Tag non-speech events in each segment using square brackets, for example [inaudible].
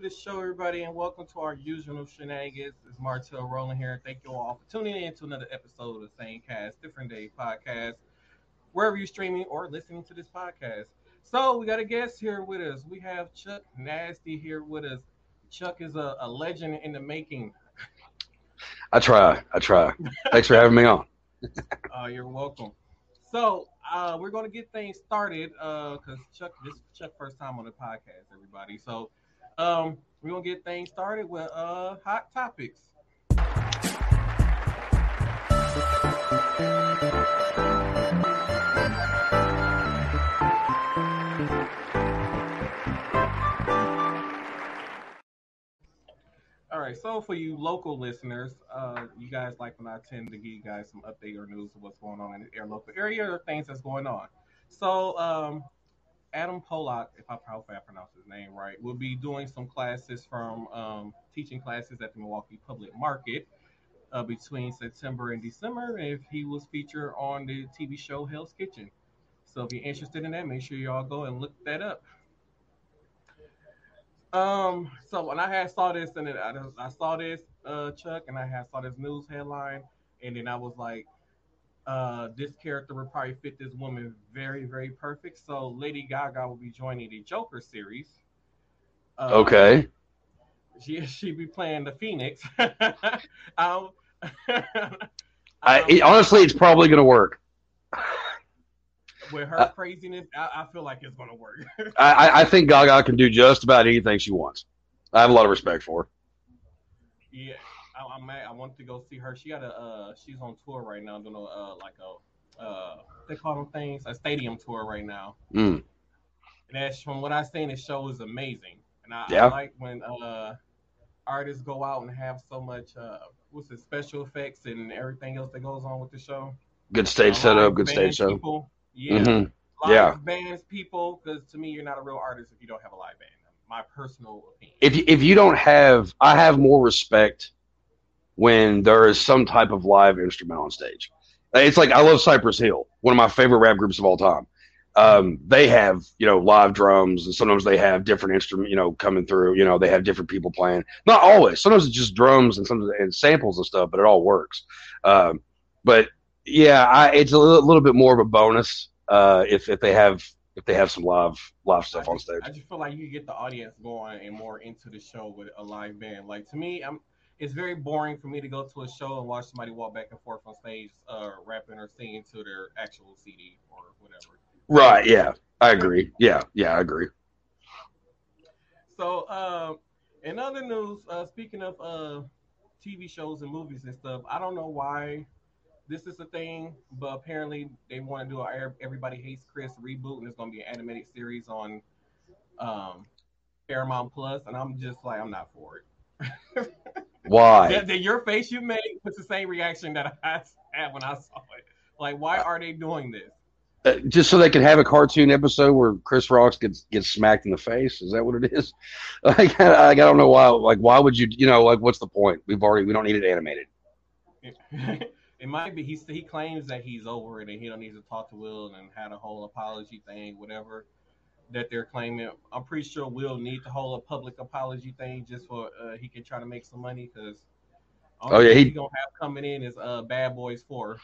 to the show, everybody, and welcome to our usual shenanigans. It's Martell Rolling here. Thank you all for tuning in to another episode of the Same Cast, Different Day podcast, wherever you're streaming or listening to this podcast. So we got a guest here with us. We have Chuck Nasty here with us. Chuck is a, a legend in the making. I try. I try. Thanks for having me on. uh, [laughs] you're welcome. So uh, we're going to get things started because uh, Chuck, this is Chuck first time on the podcast, everybody. So um, we're gonna get things started with uh, hot topics. All right, so for you local listeners, uh, you guys like when I tend to give you guys some update or news of what's going on in your local area or things that's going on. So um, Adam Pollock, if I I pronounce his name right, will be doing some classes from um, teaching classes at the Milwaukee Public Market uh, between September and December. If he was featured on the TV show Hell's Kitchen, so if you're interested in that, make sure y'all go and look that up. Um, so when I had saw this and I, I saw this uh Chuck and I had saw this news headline and then I was like, uh, this character would probably fit this woman very, very perfect. So Lady Gaga will be joining the Joker series. Uh, okay. She she be playing the Phoenix. [laughs] um, I, it, honestly, it's probably gonna work. With her uh, craziness, I, I, feel like it's gonna work. [laughs] I, I think Gaga can do just about anything she wants. I have a lot of respect for her. Yeah, I, I'm I want to go see her. She got a uh, she's on tour right now, doing a uh, like a uh, they call them things a stadium tour right now. Mm. And that's from what I've seen. The show is amazing, and I, yeah. I like when uh artists go out and have so much uh what's it special effects and everything else that goes on with the show. Good stage setup, good stage show. People, yeah, mm-hmm. yeah. bands, people. Because to me, you're not a real artist if you don't have a live band. My personal opinion. If you, if you don't have, I have more respect when there is some type of live instrument on stage. It's like I love Cypress Hill, one of my favorite rap groups of all time. Um, they have you know live drums, and sometimes they have different instrument you know coming through. You know they have different people playing. Not always. Sometimes it's just drums and some and samples and stuff, but it all works. Um, but yeah, I, it's a little, little, bit more of a bonus uh, if if they have if they have some live live stuff just, on stage. I just feel like you get the audience going and more into the show with a live band. Like to me, I'm it's very boring for me to go to a show and watch somebody walk back and forth on stage, uh, rapping or singing to their actual CD or whatever. Right. Yeah, I agree. Yeah. Yeah, I agree. So, uh, in other news, uh, speaking of uh, TV shows and movies and stuff, I don't know why this is a thing, but apparently they want to do a Everybody Hates Chris reboot, and it's going to be an animated series on um, Paramount Plus, and I'm just like, I'm not for it. [laughs] Why? That, that your face you made was the same reaction that I [laughs] had when I saw it. Like, why are they doing this? Uh, just so they can have a cartoon episode where Chris Rocks gets gets smacked in the face. Is that what it is? [laughs] Like, I, I don't know why. Like, why would you? You know, like, what's the point? We've already we don't need it animated. [laughs] it might be he he claims that he's over it and he don't need to talk to Will and had a whole apology thing, whatever that they're claiming. I'm pretty sure we'll need to hold a public apology thing just for uh, he can try to make some money because oh yeah, he gonna have coming in is uh Bad Boys Four.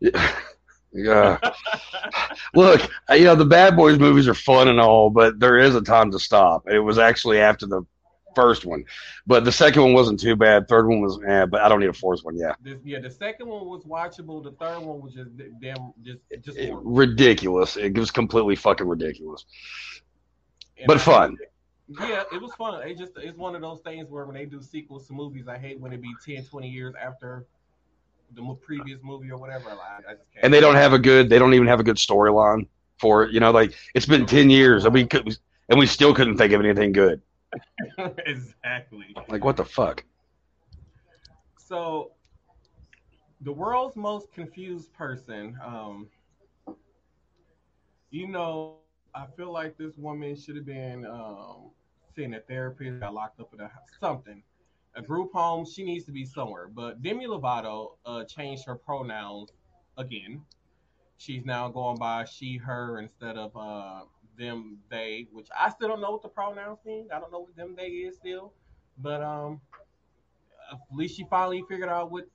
Yeah. [laughs] Yeah. Look, you know the Bad Boys movies are fun and all, but there is a time to stop. It was actually after the first one, but the second one wasn't too bad. Third one was, yeah, but I don't need a fourth one. Yeah. This, yeah, the second one was watchable. The third one was just damn, just just eh, it, ridiculous. It was completely fucking ridiculous, and but I, fun. Yeah, it was fun. It just it's one of those things where when they do sequels to movies, I hate when it be 10, 20 years after the previous movie or whatever. I, I and they don't have a good. They don't even have a good storyline for it. You know, like it's been ten years and we could, and we still couldn't think of anything good. [laughs] exactly. Like what the fuck? So, the world's most confused person. Um, you know, I feel like this woman should have been um, seeing a therapist, got locked up in a something a group home. She needs to be somewhere. But Demi Lovato uh, changed her pronouns again. She's now going by she, her instead of uh, them they, which I still don't know what the pronouns mean. I don't know what them they is still, but um, at least she finally figured out what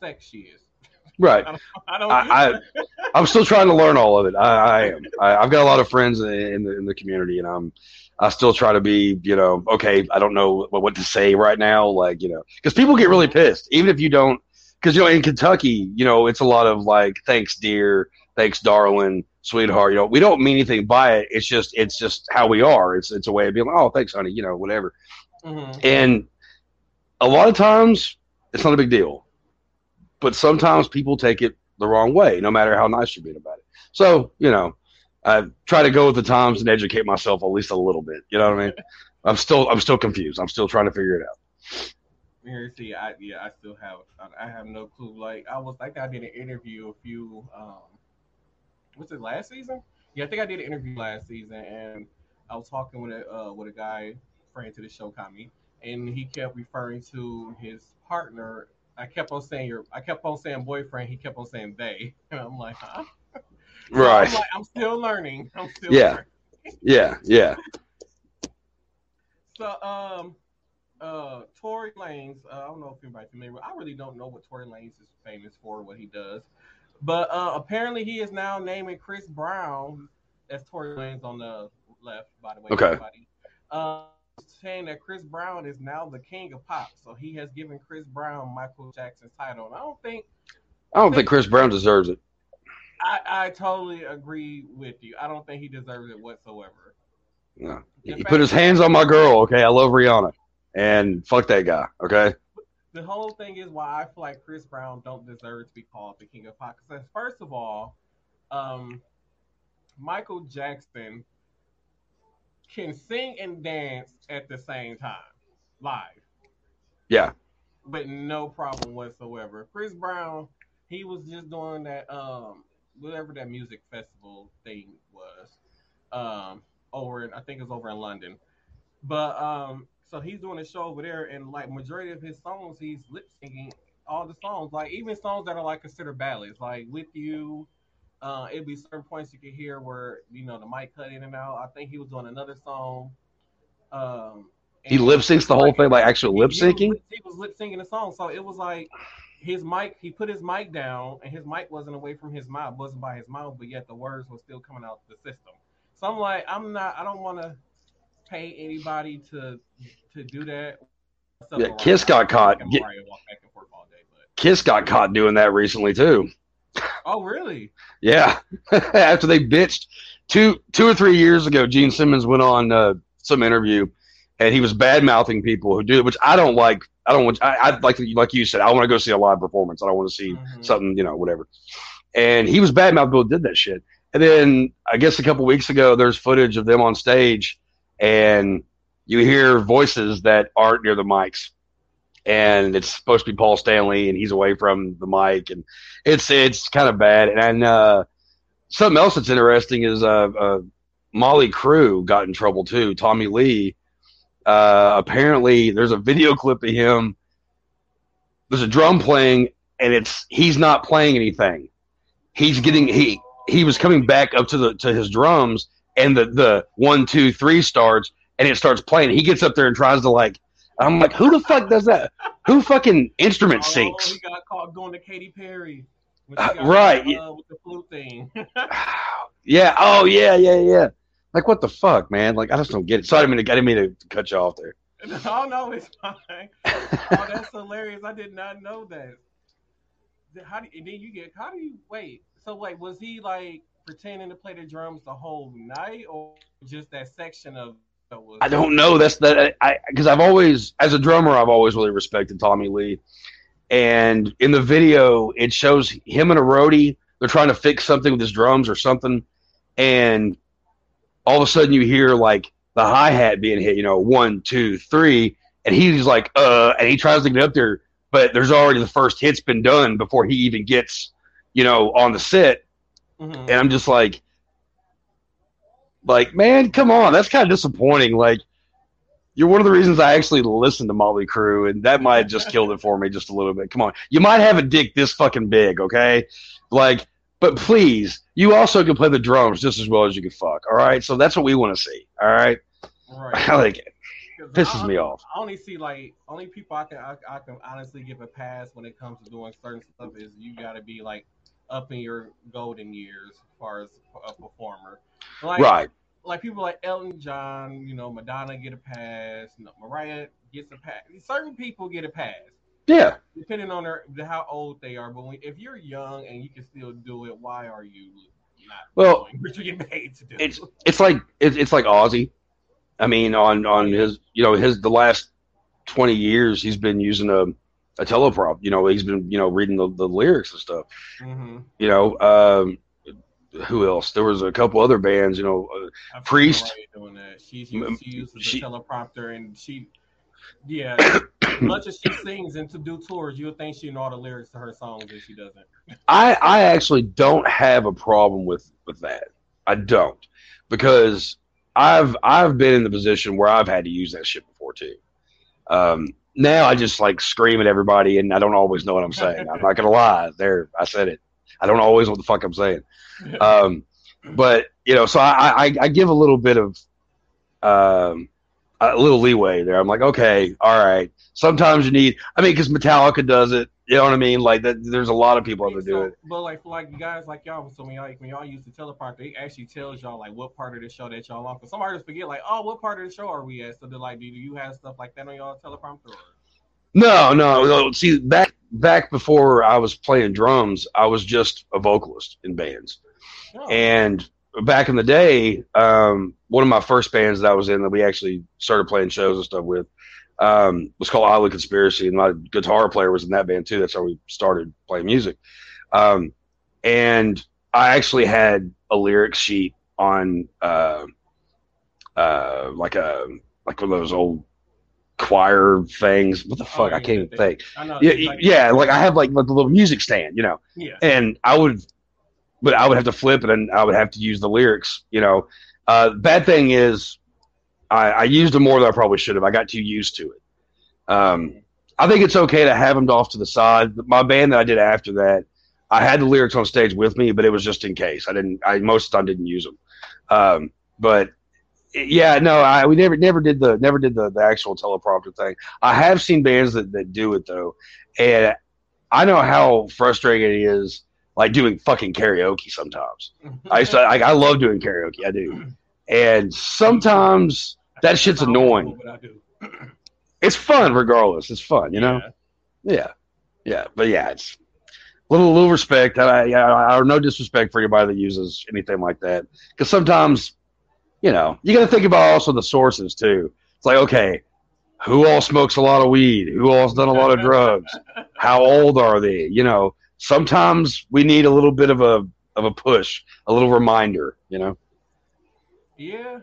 sex she is. [laughs] Right. I don't. I, I [laughs] I'm still trying to learn all of it. I, I am. I, I've got a lot of friends in the in the community, and I'm I still try to be, you know, okay. I don't know what, what to say right now, like you know, because people get really pissed, even if you don't. Because you know, in Kentucky, you know, it's a lot of like, thanks, dear, thanks, darling, sweetheart. You know, we don't mean anything by it. It's just, it's just how we are. It's it's a way of being like, oh, thanks, honey. You know, whatever. Mhm. And a lot of times, it's not a big deal. But sometimes people take it the wrong way, no matter how nice you're being about it. So, you know, I try to go with the times and educate myself at least a little bit. You know what I mean? [laughs] I'm still I'm still confused. I'm still trying to figure it out. Here, see, I yeah, I still have, I, I have no clue. Like, I was like, I did an interview a few, um, was it last season? Yeah, I think I did an interview last season, and I was talking with a uh, with a guy, friend to the show, Kami, and he kept referring to his partner. I kept on saying your, I kept on saying boyfriend. He kept on saying they, and [laughs] I'm like, huh? [laughs] Right. I'm, like, I'm still learning. I'm still Yeah. learning. [laughs] Yeah. Yeah. So, um, uh, Tory Lanez. Uh, I don't know if anybody's familiar. I really don't know what Tory Lanez is famous for, what he does, but uh, apparently he is now naming Chris Brown. That's Tory Lanez on the left, by the way. Okay. everybody. Uh, saying that Chris Brown is now the king of pop, so he has given Chris Brown Michael Jackson's title. And I don't think I don't think Chris Brown deserves it. I, I totally agree with you. I don't think he deserves it whatsoever. No. He put his hands on my girl. Okay, I love Rihanna, and fuck that guy. Okay. The whole thing is why I feel like Chris Brown don't deserve to be called the king of pop. Because first of all, um, Michael Jackson can sing and dance at the same time, live, Yeah. but no problem whatsoever. Chris Brown, he was just doing that, um, whatever that music festival thing was, um, over in I think it was over in London. But um, so he's doing a show over there, and like majority of his songs, he's lip syncing all the songs, like even songs that are like considered ballads, like "With You." Uh, it'd be certain points you could hear where you know the mic cut in and out. I think he was doing another song. Um, He lip syncs the whole thing, like actual lip syncing. He was lip syncing the song, so it was like his mic. He put his mic down, and his mic wasn't away from his mouth, wasn't by his mouth, but yet the words were still coming out the system. So I'm like, I'm not. I don't want to pay anybody to to do that. Yeah, Kiss got caught. Get- Mariah walk back and forth all day, Kiss got caught doing that recently too. oh really? Yeah, [laughs] after they bitched two two or three years ago, Gene Simmons went on uh, some interview, and he was bad mouthing people who do it, which I don't like. I don't want. I, I like like you said. I want to go see a live performance. I don't want to see Mhm. something, you know, whatever. And he was bad mouthing people did that shit. And then I guess a couple weeks ago, there's footage of them on stage, and you hear voices that aren't near the mics. And it's supposed to be Paul Stanley, and he's away from the mic, and it's it's kind of bad. And uh, something else that's interesting is uh, uh, Mötley Crüe got in trouble too. Tommy Lee. Uh, apparently, there's a video clip of him. There's a drum playing, and it's he's not playing anything. He's getting he he was coming back up to the to his drums, and the the one two three starts, and it starts playing. He gets up there and tries to like. I'm like, who the fuck does that? Who fucking instrument Oh, syncs? he got caught going to Katy Perry. Uh, right, caught, yeah. uh, with the flute thing. [sighs] yeah. Oh, yeah, yeah, yeah. Like, what the fuck, man? Like, I just don't get it. Sorry, I mean to, I didn't mean to cut you off there. [laughs] oh no, it's fine. [laughs] Oh, that's hilarious. I did not know that. How do and then you get? How do you wait? So like, was he like pretending to play the drums the whole night, or just that section of? That I don't know. That's that. I because I've always, as a drummer, I've always really respected Tommy Lee. And in the video, it shows him and a roadie. They're trying to fix something with his drums or something, and all of a sudden you hear like the hi hat being hit. You know, one, two, three, and he's like, uh, and he tries to get up there, but there's already the first hit's been done before he even gets, you know, on the set. Mhm. and I'm just like, like, man, come on, that's kind of disappointing. Like, you're one of the reasons I actually listened to Mötley Crüe, and that might have just killed it for me just a little bit. Come on, you might have a dick this fucking big, okay? Like, but please, you also can play the drums just as well as you can fuck. All right, so that's what we want to see. All right, Right. I [laughs] like it. Pisses me off. I only see like only people I can I, I can honestly give a pass when it comes to doing certain stuff is you got to be like up in your golden years as far as a performer. Like, Right. Like people like Elton John, you know, Madonna get a pass, you know, Mariah gets a pass. Certain people get a pass Yeah. depending on their how old they are. But when, if you're young and you can still do it, why are you not? Well, doing what you're getting paid to do. It's it's like it's it's like Ozzy. I mean, on on his you know his the last twenty years he's been using a a teleprompt. You know, he's been you know reading the, the lyrics and stuff. mm-hmm. You know, um, who else? There was a couple other bands. You know, uh, Priest. Doing that. She's she uses she- the teleprompter and she, yeah, [coughs] much as she sings and to do tours, you would think she know all the lyrics to her songs, and she doesn't. [laughs] I I actually don't have a problem with with that. I don't because I've I've been in the position where I've had to use that shit before too. Um, now I just like scream at everybody, and I don't always know what I'm saying. I'm not gonna lie. There, I said it. I don't always know what the fuck I'm saying. Um, but you know, so I, I I give a little bit of um a little leeway there. I'm like, okay, all right. Sometimes you need. I mean, because Metallica does it. You know what I mean? Like that. There's a lot of people that do So- it. But like for like you guys like y'all, so when y'all like when y'all use the teleprompter, it actually tells y'all like what part of the show that y'all on. Cause some artists forget like, oh, what part of the show are we at? So they're like, do you have stuff like that on y'all teleprompter? Or? No, no, no. See, back back before I was playing drums, I was just a vocalist in bands. No. And back in the day, um, one of my first bands that I was in that we actually started playing shows and stuff with um, was called Hollywood Conspiracy, and my guitar player was in that band too. That's how we started playing music. Um, and I actually had a lyric sheet on uh, uh, like a like one of those old choir things. What the fuck? I can't even think. I know. Yeah, like- yeah. Like I have like, like the little music stand, you know yeah. and I would, but I would have to flip it, and I would have to use the lyrics. You know, uh, bad thing is, I, I used them more than I probably should have. I got too used to it. Um, I think it's okay to have them off to the side. My band that I did after that, I had the lyrics on stage with me, but it was just in case. I didn't. I most of the time didn't use them. Um, but yeah, no, I we never never did the never did the, the actual teleprompter thing. I have seen bands that, that do it though, and I know how frustrating it is, like doing fucking karaoke sometimes. I used to, like, I love doing karaoke, I do, and sometimes that shit's I don't know annoying. what I do. [clears throat] It's fun regardless. It's fun, you know. Yeah. Yeah, yeah, but yeah, it's a little little respect. I, I, I no disrespect for anybody that uses anything like that, because sometimes, you know, you got to think about also the sources too. It's like, okay, who all smokes a lot of weed? Who all's done a lot of drugs? [laughs] How old are they? You know, sometimes we need a little bit of a of a push, a little reminder. You know, Yeah,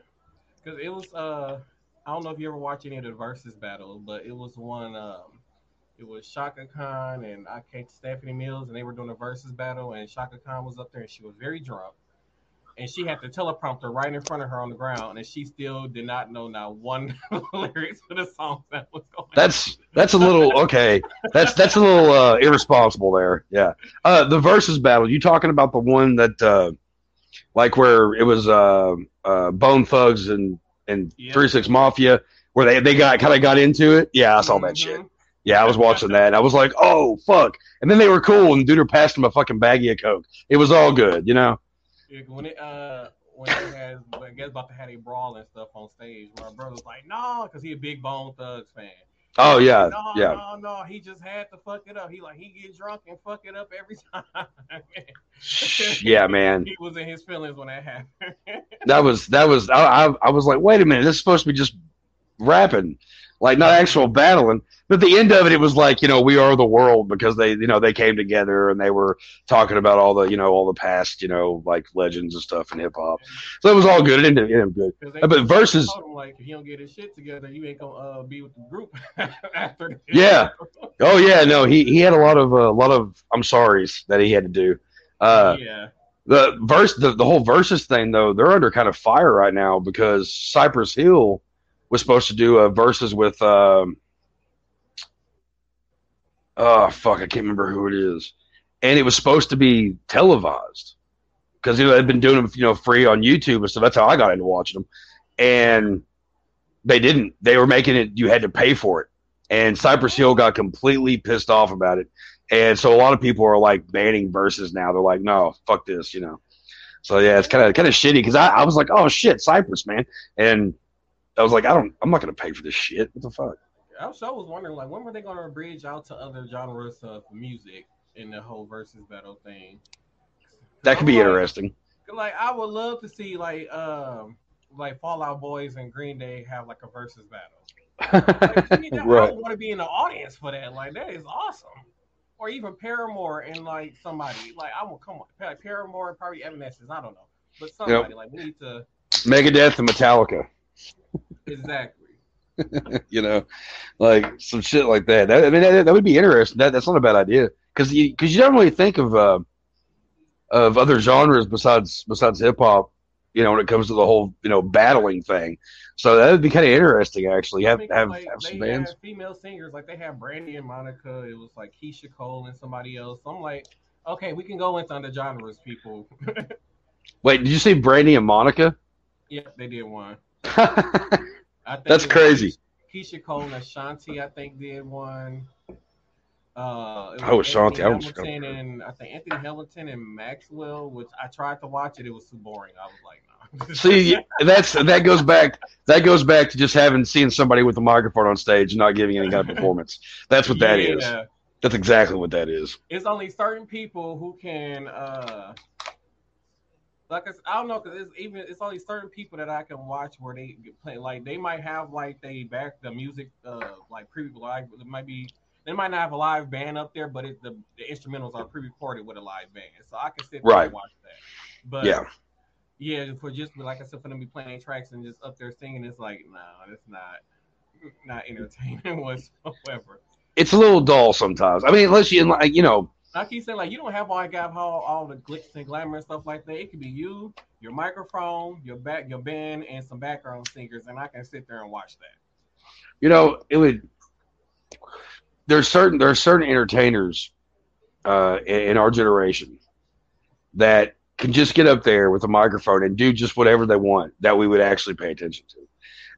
because it was. Uh, I don't know if you ever watch any of the versus battles, but it was one. Um, it was Chaka Khan and I can't Stephanie Mills, and they were doing a versus battle, and Chaka Khan was up there, and she was very drunk, and she had the teleprompter right in front of her on the ground, and she still did not know not one [laughs] lyrics for the song that was going. that's that's a little okay. That's that's a little uh, irresponsible there. Yeah, uh, the versus battle. You talking about the one that uh, like where it was uh, uh, Bone Thugs and and Yeah. Three Six Mafia, where they they got kind of got into it. Yeah, I saw that shit. Mhm. Yeah, I was watching that. And I was like, oh fuck. And then they were cool, and Duder passed him a fucking baggie of coke. It was all good, you know. Yeah, when it uh when it has when guess about to have a brawl and stuff on stage, my brother's like, no, because he a big Bone Thugs fan. Oh yeah, no, yeah. no, no, he just had to fuck it up. He like he get drunk and fuck it up every [laughs] time. Yeah, man. [laughs] he was in his feelings when that happened. [laughs] That was that was I, I I was like, wait a minute, this is supposed to be just rapping, like not actual battling. But the end of it, it was like you know we are the world because they you know they came together and they were talking about all the you know all the past you know like legends and stuff in hip hop. So it was all good. It ended, it ended good. Uh, but versus- like if you don't get his shit together, you ain't gonna uh, be with the group [laughs] after. Yeah. Oh yeah, no, he he had a lot of a lot of I'm sorry's that he had to do. Uh, yeah. the verse the, the whole versus thing though they're under kind of fire right now because cypress hill was supposed to do a versus with um oh fuck i can't remember who it is and it was supposed to be televised because you know they'd been doing them, you know, free on YouTube and. That's how I got into watching them, and they didn't. They were making it. You had to pay for it, and Cypress Hill got completely pissed off about it, and so a lot of people are like banning verses now. They're like, no, fuck this, you know. So yeah, it's kind of kind of shitty because I, I was like, oh shit, Cypress, man, and I was like, I don't, I'm not gonna pay for this shit. What the fuck? I was, I was wondering, like, when were they going to bridge out to other genres of music in the whole versus battle thing? That could be like, interesting. Like, I would love to see like, um, like Fallout Boys and Green Day have like a versus battle. Like, to me, [laughs] that- I right. would want to be in the audience for that. Like, that is awesome. Or even Paramore and like somebody like I will come on like Paramore probably Evanescence I don't know but somebody like we need to Megadeth and Metallica. Exactly [laughs] you know, like some shit like that. that I mean, that, that would be interesting. That that's not a bad idea because you because you don't really think of uh, of other genres besides besides hip hop. You know, when it comes to the whole you know battling thing. So that would be kind of interesting, actually. Have have, like, have some bands. female singers like they had Brandy and Monica. It was like Keyshia Cole and somebody else. I'm like, okay, we can go into other genres, people. [laughs] Wait, did you say Brandy and Monica? yep, they did one. That's [laughs] I think it crazy. Keyshia Cole and Ashanti, I think, did one. Uh, it Oh, was Ashanti, Anthony I was Hamilton and I think Anthony Hamilton and Maxwell, which I tried to watch it. It was too boring. I was like, no. [laughs] See, [laughs] that's that goes back. That goes back to just having seen somebody with a microphone on stage and not giving any kind of performance. That's what that is. That's exactly what that is. it's only certain people who can uh like I, I don't know because it's even it's only certain people that I can watch where they play like they might have like they back the music uh like pre live it might be they might not have a live band up there but it, the, the instrumentals are pre-recorded with a live band so I can sit there Right. and watch that but Yeah. yeah for just like I said for them to be playing tracks and just up there singing it's like no it's not not entertaining [laughs] whatsoever It's a little dull sometimes. I mean, unless you like, you know, I keep saying like you don't have all got all, all the glitz and glamour and stuff like that. It could be you, your microphone, your back, your band, and some background singers, and I can sit there and watch that. you know, it would. There's certain there are certain entertainers uh, in our generation that can just get up there with a microphone and do just whatever they want that we would actually pay attention to.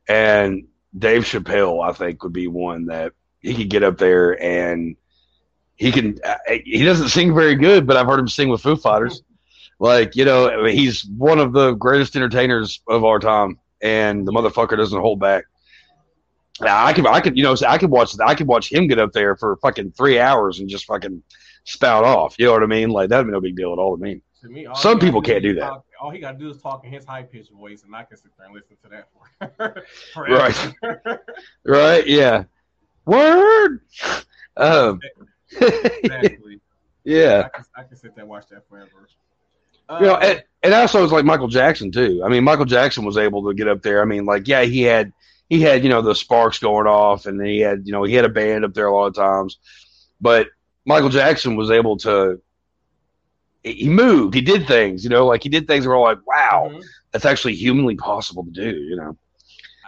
And Dave Chappelle, I think, would be one that he could get up there and he can. uh, He doesn't sing very good, but I've heard him sing with Foo Fighters. Like you know, he's one of the greatest entertainers of our time, and the motherfucker doesn't hold back. Now, I could, I could, you know, I could watch, I could watch him get up there for fucking three hours and just fucking spout off. You know what I mean? Like that'd be no big deal at all to me. To me, Some people can't do that. talk- all he got to do is talk in his high pitched voice, and I can sit there and listen to that for. [laughs] Right. Right? Yeah. Word. [laughs] Um. Exactly. [laughs] yeah. I can, I can sit there and watch that forever. You know, Uh, and, and also it's like Michael Jackson too. I mean, Michael Jackson was able to get up there. I mean, like, yeah, he had he had you know the sparks going off, and he had you know he had a band up there a lot of times, but Michael Jackson was able to. He moved. He did things. You know, like he did things. that were all like, wow, mhm. that's actually humanly possible to do. You know,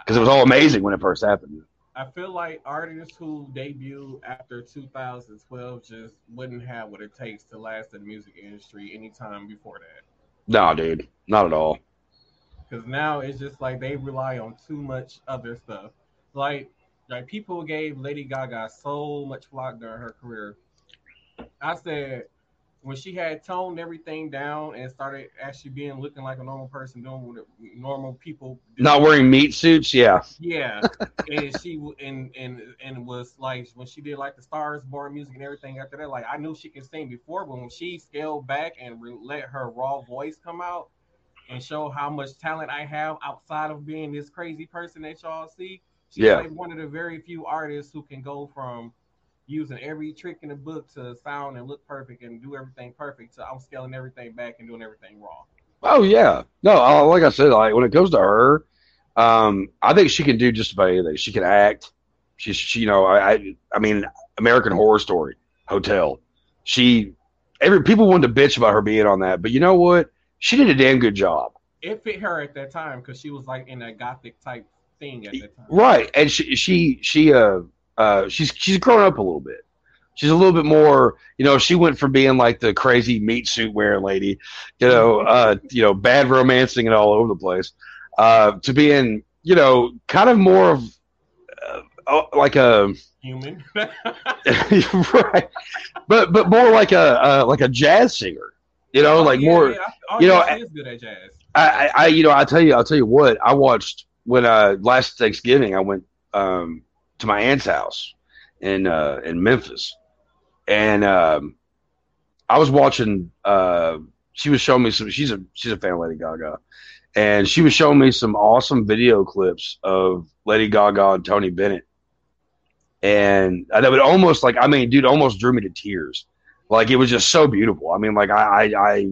because it was all amazing when it first happened. I feel like artists who debut after 2012 just wouldn't have what it takes to last in the music industry anytime before that. No, dude, not at all. Because now it's just like they rely on too much other stuff. Like, like people gave Lady Gaga so much flack during her career. I said when she had toned everything down and started actually being looking like a normal person, doing what normal people do. Not wearing meat suits, yeah, Yeah, [laughs] and she and and and was like when she did like the Stars Born music and everything after that. Like I knew she could sing before, but when she scaled back and re- let her raw voice come out and show how much talent I have outside of being this crazy person that y'all see, she's Yeah. like one of the very few artists who can go from using every trick in the book to sound and look perfect and do everything perfect. So I'm scaling everything back and doing everything wrong. Oh yeah, no, uh, like I said, like when it comes to her, um, I think she can do just about anything. She can act. She's, she, you know, I, I, I mean, American Horror Story, Hotel. She, every people wanted to bitch about her being on that, but you know what? She did a damn good job. It fit her at that time because she was like in a gothic type thing at that time. Right, and she, she, she, uh, uh, she's she's grown up a little bit. She's a little bit more, you know, she went from being like the crazy meat suit wearing lady, you know, uh, you know, bad romancing and all over the place, uh, to being, you know, kind of more of uh, oh, like a Human. [laughs] [laughs] right, but but more like a uh, like a jazz singer, you know, like Oh, Yeah, more. yeah. Oh, you know, yeah, is good at jazz. I, I, I, you know, I tell you, I'll tell you what. I watched when uh last Thanksgiving. I went um to my aunt's house in uh in Memphis, and um I was watching. uh She was showing me some. She's a she's a fan of Lady Gaga, and she was showing me some awesome video clips of Lady Gaga and Tony Bennett, and that would almost like I mean, dude, almost drew me to tears. Like it was just so beautiful. I mean, like I I, I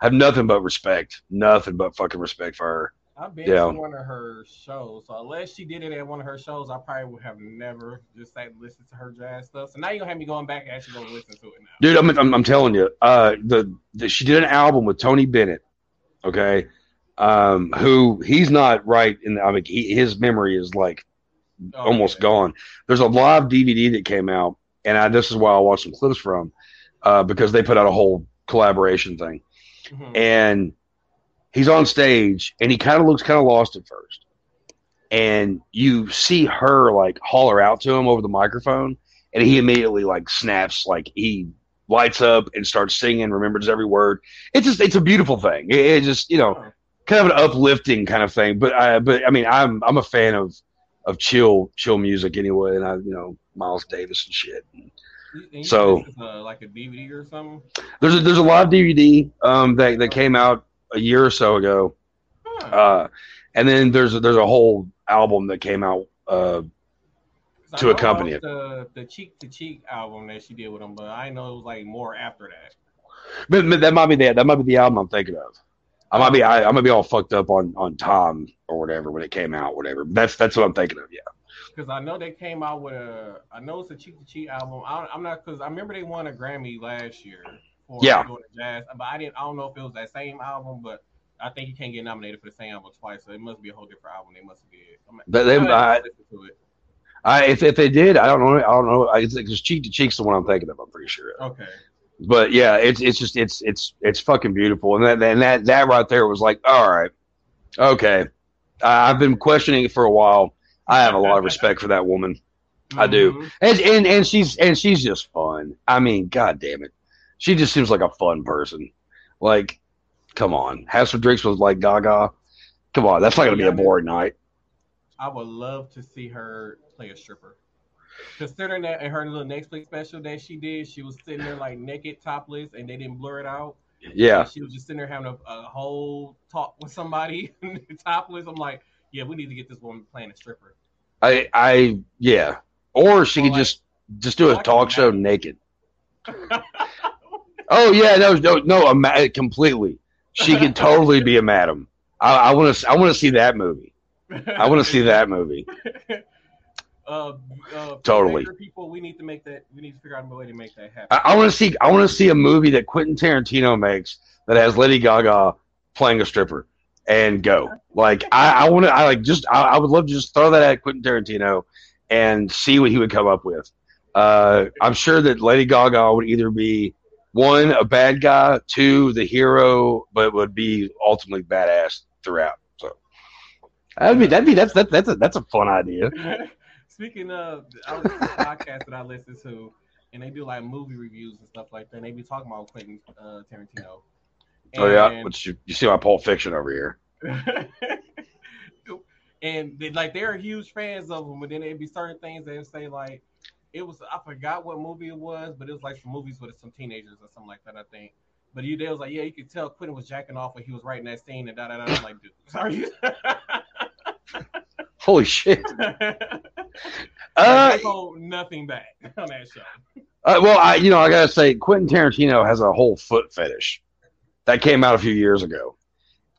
have nothing but respect, nothing but fucking respect for her. I've been Yeah. to one of her shows, so unless she did it at one of her shows, I probably would have never just sat and listened to her jazz stuff. So now you're gonna have me going back and actually go listen to it now. dude. I'm, I'm, I'm telling you, uh, the, the she did an album with Tony Bennett, okay, um, who he's not right in. The, I mean, he, his memory is like Oh, almost yeah. gone. There's a live DVD that came out, and I, this is why I watched some clips from, uh, because they put out a whole collaboration thing, Mhm. and he's on stage, and he kind of looks kind of lost at first, and you see her like holler out to him over the microphone, and he immediately like snaps, like he lights up and starts singing, remembers every word. It's just it's a beautiful thing. It, it just you know kind of an uplifting kind of thing. But I but I mean I'm I'm a fan of of chill chill music anyway, and I you know Miles Davis and shit. And so- uh, like a DVD or something. There's a, there's a live DVD um, that that came out a year or so ago, Huh. uh, and then there's a, there's a whole album that came out. Uh, to accompany it. The the cheek to cheek album that she did with him, but I know it was like more after that. but, but that might be the that might be the album I'm thinking of. I might be I, I might be all fucked up on on time or whatever when it came out, whatever. That's that's what I'm thinking of. Yeah. Because I know they came out with a, I know it's a cheek to cheek album. I I'm not because I remember they won a Grammy last year for Yeah. the jazz, but I didn't. I don't know if it was that same album, but I think you can't get nominated for the same album twice, so it must be a whole different album. They must have did. I'm, But they, I'm I, have to listen to it. I if if they did, I don't know. I don't know. I because cheek to cheek's the one I'm thinking of. I'm pretty sure. Okay. But yeah, it's it's just it's it's it's fucking beautiful, and that and that that right there was like, all right, okay. I I've been questioning it for a while. I have a lot of respect for that woman, I do. Mhm. and and and she's and she's just fun. I mean, god damn it, she just seems like a fun person. Like, come on, have some drinks with like Gaga. Come on, that's not gonna be a boring night. I would love to see her play a stripper. Considering that in her little Netflix special that she did, she was sitting there like naked, topless, and they didn't blur it out. Yeah, And she was just sitting there having a, a whole talk with somebody [laughs] topless. I'm like, yeah, we need to get this woman playing a stripper. I I yeah. Or she Or could like- just just do a talk show naked. [laughs] Oh yeah, no, no, no, a ma- completely. She could totally be a madam. I want to, I want to see that movie. I want to see that movie. Uh, [laughs] uh, Totally. People, we need to make that. We need to figure out a way to make that happen. I, I want to see, I want to see a movie that Quentin Tarantino makes that has Lady Gaga playing a stripper and go. Like I, I want to, I like just, I, I would love to just throw that at Quentin Tarantino and see what he would come up with. Uh, I'm sure that Lady Gaga would either be one a bad guy, two the hero, but would be ultimately badass throughout. So that'd be that'd be that's that, that's a that's a fun idea. [laughs] Speaking of, I was a [laughs] podcast that I listen to, and they do like movie reviews and stuff like that. And they be talking about Quentin uh, Tarantino. Oh yeah, And- but you, you see my Pulp Fiction over here. [laughs] and they, like they're huge fans of them, but then there'd be certain things they say like it was I forgot what movie it was, but it was like some movies with some teenagers or something like that, I think. But you they was like, yeah, you could tell Quentin was jacking off when he was writing that scene and da da da. I'm like, dude, sorry. [laughs] Holy shit! [laughs] uh, hold nothing back [laughs] on that show. Uh, well, I you know I gotta say Quentin Tarantino has a whole foot fetish that came out a few years ago,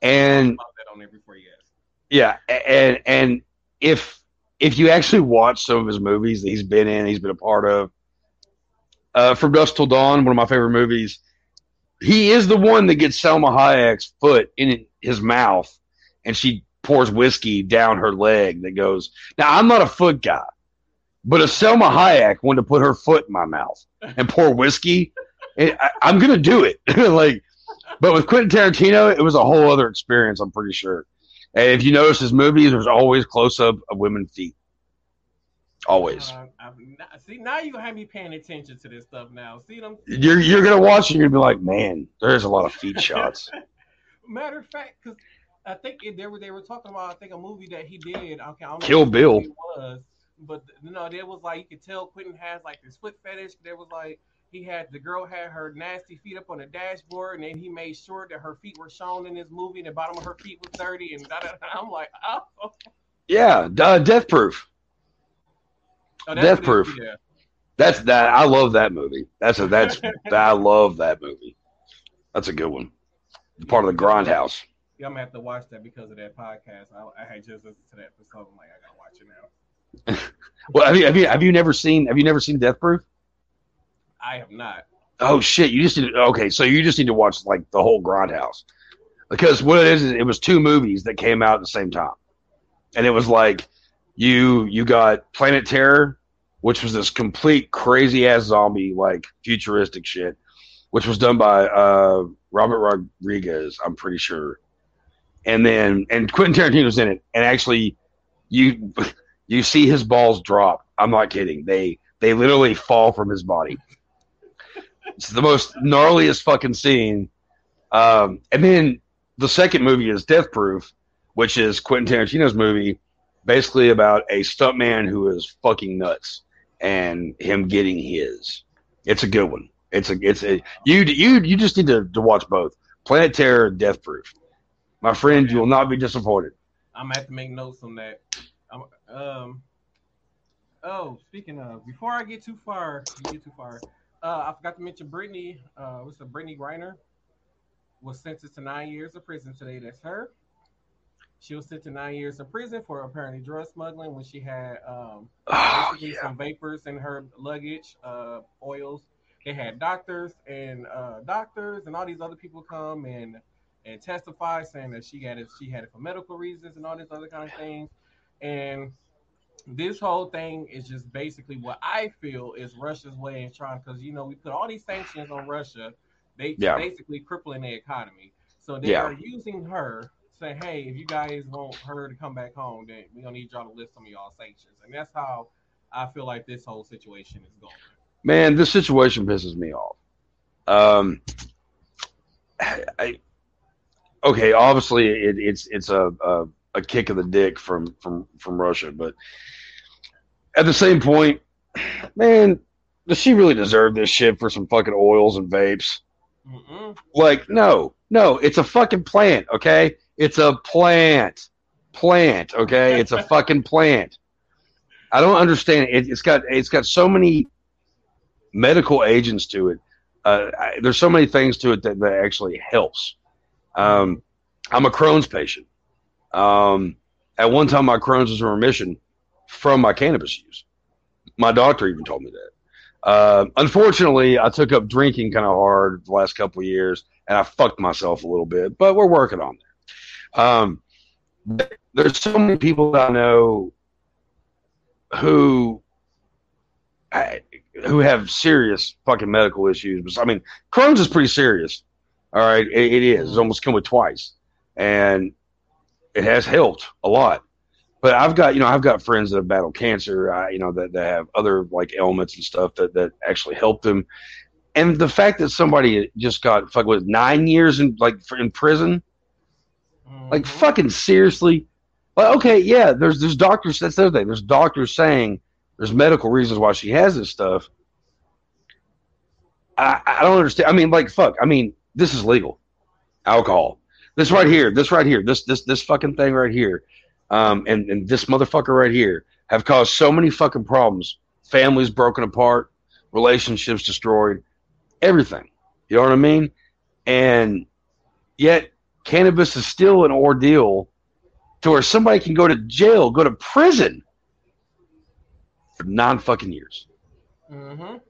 and that on there before you ask. yeah, and and if if you actually watch some of his movies that he's been in, he's been a part of, uh, From Dusk Till Dawn, one of my favorite movies, he is the one that gets Salma Hayek's foot in his mouth, and she pours whiskey down her leg that goes. Now I'm not a foot guy, But if Salma Hayek wanted to put her foot in my mouth and pour whiskey, [laughs] it, I, I'm gonna do it. [laughs] like, but with Quentin Tarantino, it was a whole other experience. I'm pretty sure. And if you notice his movies, there's always close up of women's feet. Always. Uh, not- see, now you have me paying attention to this stuff now. See them. You're you're gonna watch and you're gonna be like, man, there's a lot of feet shots. [laughs] Matter of fact, because I think it, they were they were talking about I think a movie that he did. Okay, Kill Bill. was, but you know, there was like you could tell Quentin has like this foot fetish. There was like he had the girl had her nasty feet up on the dashboard, and then he made sure that her feet were shown in his movie, and the bottom of her feet was dirty. And da, da, da. [laughs] I'm like, oh, Yeah, uh, Death Proof. oh Death what it is, Proof. Yeah. That's that. I love that movie. That's a that's [laughs] I love that movie. That's a good one. Part of the Grindhouse. Yeah, I'm gonna have to watch that because of that podcast. I, I had just listened to that episode. I'm like, I gotta watch it now. [laughs] Well, have you have you have you never seen have you never seen Death Proof? I have not. Oh shit! You just need to, okay. So you just need to watch like the whole Grindhouse because what it is is it was two movies that came out at the same time, and it was like you you got Planet Terror, which was this complete crazy ass zombie like futuristic shit, which was done by uh, Robert Rodriguez, I'm pretty sure, and then and Quentin Tarantino's in it, and actually you [laughs] you see his balls drop. I'm not kidding. They they literally fall from his body. It's the most gnarliest fucking scene. Um, and then the second movie is Death Proof, which is Quentin Tarantino's movie, basically about a stuntman who is fucking nuts and him getting his. It's a good one. It's a it's a you you you just need to, to watch both Planet Terror and Death Proof. My friend, you will not be disappointed. I'm gonna have to make notes on that. I'm, um. Oh, speaking of, before I get too far, you get too far. Uh, I forgot to mention Brittney. Uh, what's the Brittney Griner was sentenced to nine years of prison today. That's her. She was sent to nine years in prison for apparently drug smuggling when she had um, [sighs] Oh, yeah. some vapors in her luggage, uh, oils. They had doctors and uh, doctors and all these other people come and and testify saying that she had it, she had it for medical reasons and all these other kind of things. And this whole thing is just basically what I feel is Russia's way in trying because you know we put all these sanctions on Russia, they Yeah. basically crippling the economy. So they Yeah. are using her say, hey, if you guys want her to come back home, then we're gonna need y'all to list some of y'all sanctions. And that's how I feel like this whole situation is going. Man, this situation pisses me off. Um, I, okay, obviously it, it's it's a, a a kick of the dick from from from Russia, but at the same point, man, does she really deserve this shit for some fucking oils and vapes? Mm-mm. Like, no, no, it's a fucking plant, okay? It's a plant, plant, okay? It's a fucking plant. I don't understand. It, it's got it's got so many medical agents to it. Uh, I, there's so many things to it that, that actually helps. Um, I'm a Crohn's patient. Um, at one time, my Crohn's was in remission from my cannabis use. My doctor even told me that. Uh, unfortunately, I took up drinking kind of hard the last couple years, and I fucked myself a little bit. But we're working on that. Um, there's so many people that I know who who have serious fucking medical issues. I mean, Crohn's is pretty serious. All right, it, it is. It's almost come with twice, and it has helped a lot. But I've got you know I've got friends that have battled cancer. I, you know that, that have other like ailments and stuff that that actually help them. And the fact that somebody just got fuck with nine years in like in prison, like Mhm. fucking seriously. Well, okay, yeah. There's there's doctors. That's the other thing. There's doctors saying there's medical reasons why she has this stuff. I I don't understand. I mean, like fuck. I mean, this is legal. Alcohol. This right here. This right here. This this this fucking thing right here. Um, and and this motherfucker right here have caused so many fucking problems. Families broken apart, relationships destroyed, everything. You know what I mean? And yet cannabis is still an ordeal to where somebody can go to jail, go to prison for nine fucking years. Mhm.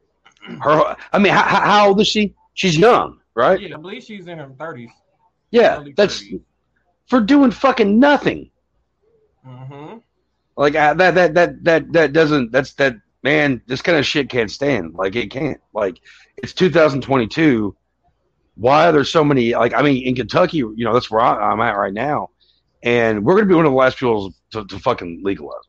Her, I mean, how, how old is she? She's young, right? Yeah, I believe she's in her thirties. Yeah, that's 30s. for doing fucking nothing. Mm-hmm. Like uh, that, that, that, that, that doesn't. That's that. man, this kind of shit can't stand. Like it can't. Like it's 2022. Why are there so many? Like I mean, in Kentucky, you know, that's where I, I'm at right now, and we're gonna be one of the last people to, to fucking legalize.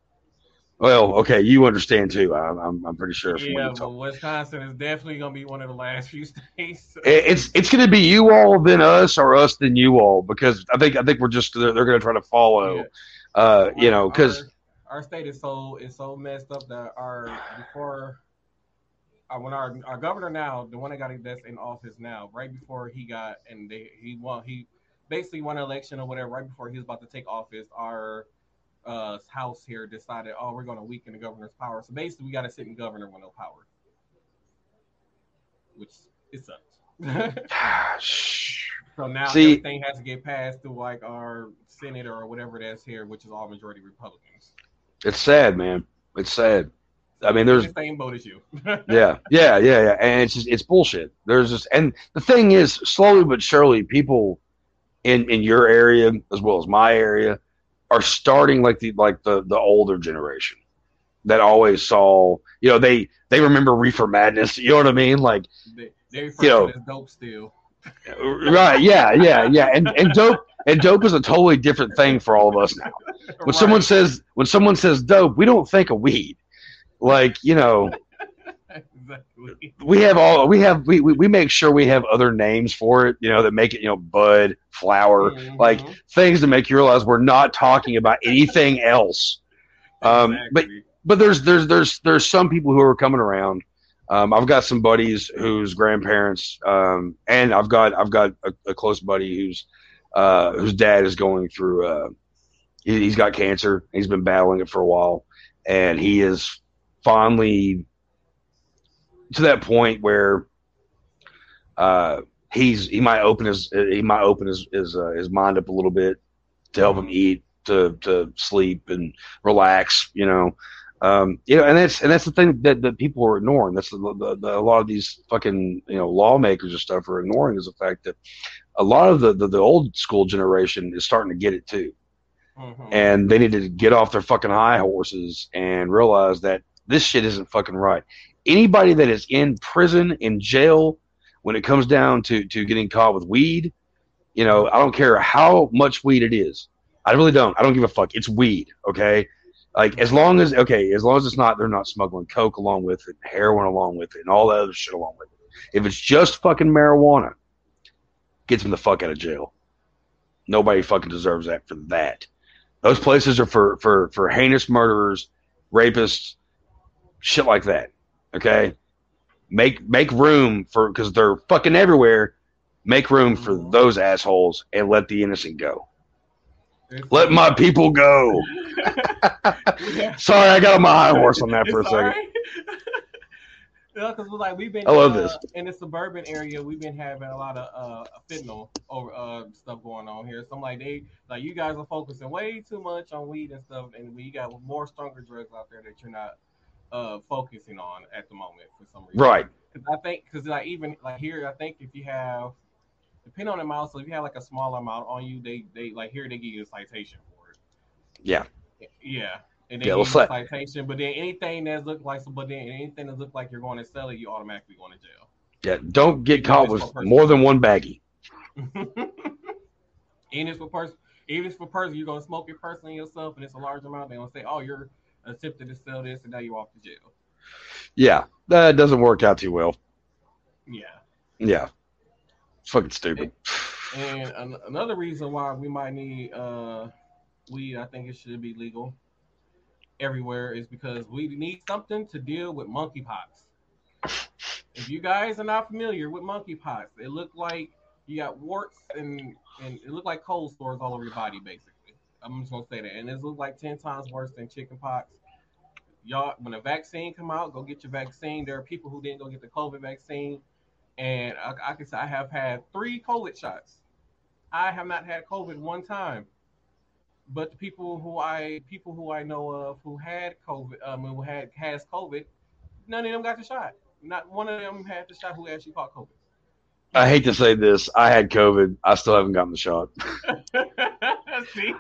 Well, okay, you understand too. I'm, I'm, I'm pretty sure. Yeah, but Wisconsin is definitely gonna be one of the last few [laughs] states. It- it's it's going to be you all then us or us then you all because I think I think we're just they're, they're going to try to follow, Yeah. uh, you know, because our, our state is so is so messed up that our before uh, when our our governor now the one that got that's in office now right before he got and they he won he basically won an election or whatever right before he was about to take office our uh house here decided oh we're going to weaken the governor's power so basically we got a sitting governor with no power which it sucks [sighs] [laughs] So now See- everything has to get passed through like our Senate or whatever that's here, which is all majority Republicans. it's sad, man. It's sad. I mean, there's the same boat as you. [laughs] yeah, yeah, yeah, yeah, and it's just it's bullshit. There's just and the thing is, slowly but surely, people in in your area as well as my area are starting like the like the the older generation that always saw you know they they remember reefer madness you know what i mean like they, they You know. to it as dope still. [laughs] right yeah yeah yeah and and dope and dope is a totally different thing for all of us now when [laughs] someone says when someone says dope we don't think of weed like you know exactly. we have all we have we, we, we make sure we have other names for it you know that make it you know bud flower like Mhm. things to make you realize we're not talking about anything else um, but Exactly. but there's there's there's there's some people who are coming around. Um, I've got some buddies whose grandparents, um, and I've got I've got a, a close buddy whose uh, whose dad is going through. Uh, he, he's got cancer. He's been battling it for a while, and he is finally to that point where uh, he's he might open his he might open his his, uh, his mind up a little bit to help him eat to to sleep and relax you know um you know and that's and that's the thing that, that people are ignoring that's the, the, the, a lot of these fucking you know lawmakers and stuff are ignoring is the fact that a lot of the, the the old school generation is starting to get it too Mhm. and they need to get off their fucking high horses and realize that this shit isn't fucking right. Anybody that is in prison, in jail, when it comes down to to getting caught with weed, you know, I don't care how much weed it is. I really don't. I don't give a fuck. It's weed, okay? Like as long as okay, as long as it's not they're not smuggling coke along with it, heroin along with it, and all that other shit along with it. If it's just fucking marijuana, gets them the fuck out of jail. Nobody fucking deserves that for that. Those places are for for for heinous murderers, rapists, shit like that. Okay, make make room for because they're fucking everywhere. Make room for Mhm. those assholes and let the innocent go. It's- Let my people go. Yeah. [laughs] Sorry, I got on my high horse on that for a It's second. alright. [laughs] yeah, because like we've been I love uh, this. in the suburban area. We've been having a lot of uh fentanyl over uh stuff going on here. So I'm like they like you guys are focusing way too much on weed and stuff, and we got more stronger drugs out there that you're not uh focusing on at the moment for some reason. Right. Because I think because like even like here, I think if you have depending on the amount, so if you have like a small amount on you, they they like here they give you a citation for it. Yeah. Yeah. And Yeah, then that? citation, but then anything that look like, but then anything that look like you're going to sell it, you automatically going to jail. Yeah. Don't get caught with more than one baggie. [laughs] even if it's for person, even if it's for person, you're gonna smoke it personally yourself, and it's a large amount. They're gonna say, "Oh, you're attempted to sell this, and now you're off to jail." Yeah. That doesn't work out too well. Yeah. Yeah. It's fucking stupid. And an- another reason why we might need uh weed, I think it should be legal everywhere, is because we need something to deal with monkeypox. If you guys are not familiar with monkeypox, it looked like you got warts and and it looked like cold sores all over your body, basically. I'm just gonna say that, and it looked like ten times worse than chickenpox. Y'all, when a vaccine come out, go get your vaccine. There are people who didn't go get the COVID vaccine, and I, I can say I have had three COVID shots. I have not had COVID one time, but the people who I people who I know of who had COVID, um, who had has COVID, none of them got the shot. Not one of them had the shot who actually caught COVID. I hate to say this. I had COVID. I still haven't gotten the shot. [laughs] See,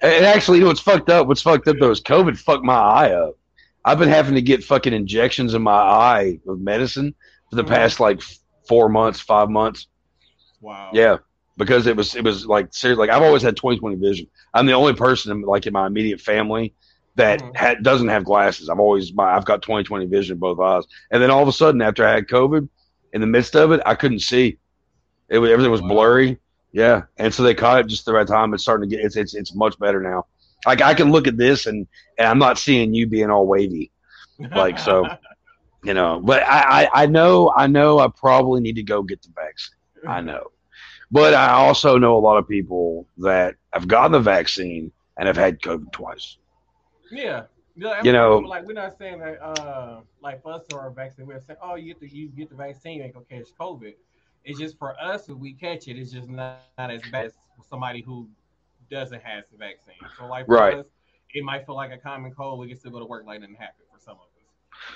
And actually, you know what's fucked up? What's fucked up though is COVID fucked my eye up. I've been having to get fucking injections in my eye of medicine for the past like four months, five months. Wow. Yeah, because it was it was like seriously. Like I've always had 20/20 vision. I'm the only person in, like in my immediate family that Mhm. ha- doesn't have glasses. I've always my I've got 20/20 vision in both eyes. And then all of a sudden, after I had COVID, in the midst of it, I couldn't see. It was, everything was Wow. blurry. Yeah, and so they caught it just the right time. It's starting to get it's it's it's much better now. Like I can look at this and and I'm not seeing you being all wavy like, so- [laughs] you know. But I, I I know I know I probably need to go get the vaccine. I know. But I also know a lot of people that have gotten the vaccine and have had COVID twice. Yeah. Yeah, You know- like we're not saying that, uh, like for us or a vaccine, we're saying, oh, you get the you get the vaccine, you ain't gonna catch COVID. It's just for us, if we catch it, it's just not, not as bad as somebody who doesn't have the vaccine. So, like for Right. us, it might feel like a common cold. We can still go to work like it didn't happen for some of us.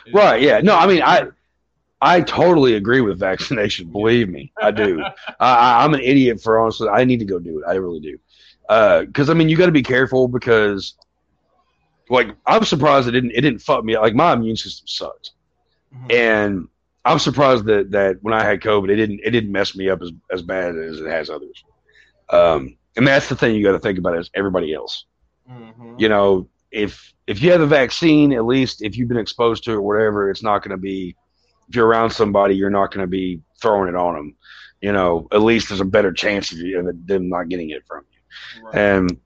It's Right, just- yeah. No, I mean, I- I totally agree with vaccination. Believe me, I do. [laughs] I, I'm an idiot for honestly. I need to go do it. I really do. Because I mean, you got to be careful because, like, I'm surprised it didn't it didn't fuck me. Like my immune system sucks, Mhm. and I'm surprised that that when I had COVID, it didn't it didn't mess me up as as bad as it has others. Um, and that's the thing you got to think about is everybody else. Mhm. You know, if if you have the vaccine, at least if you've been exposed to it or whatever, it's not going to be. If you're around somebody, you're not going to be throwing it on them. You know, at least there's a better chance of you of them not getting it from you. Right. And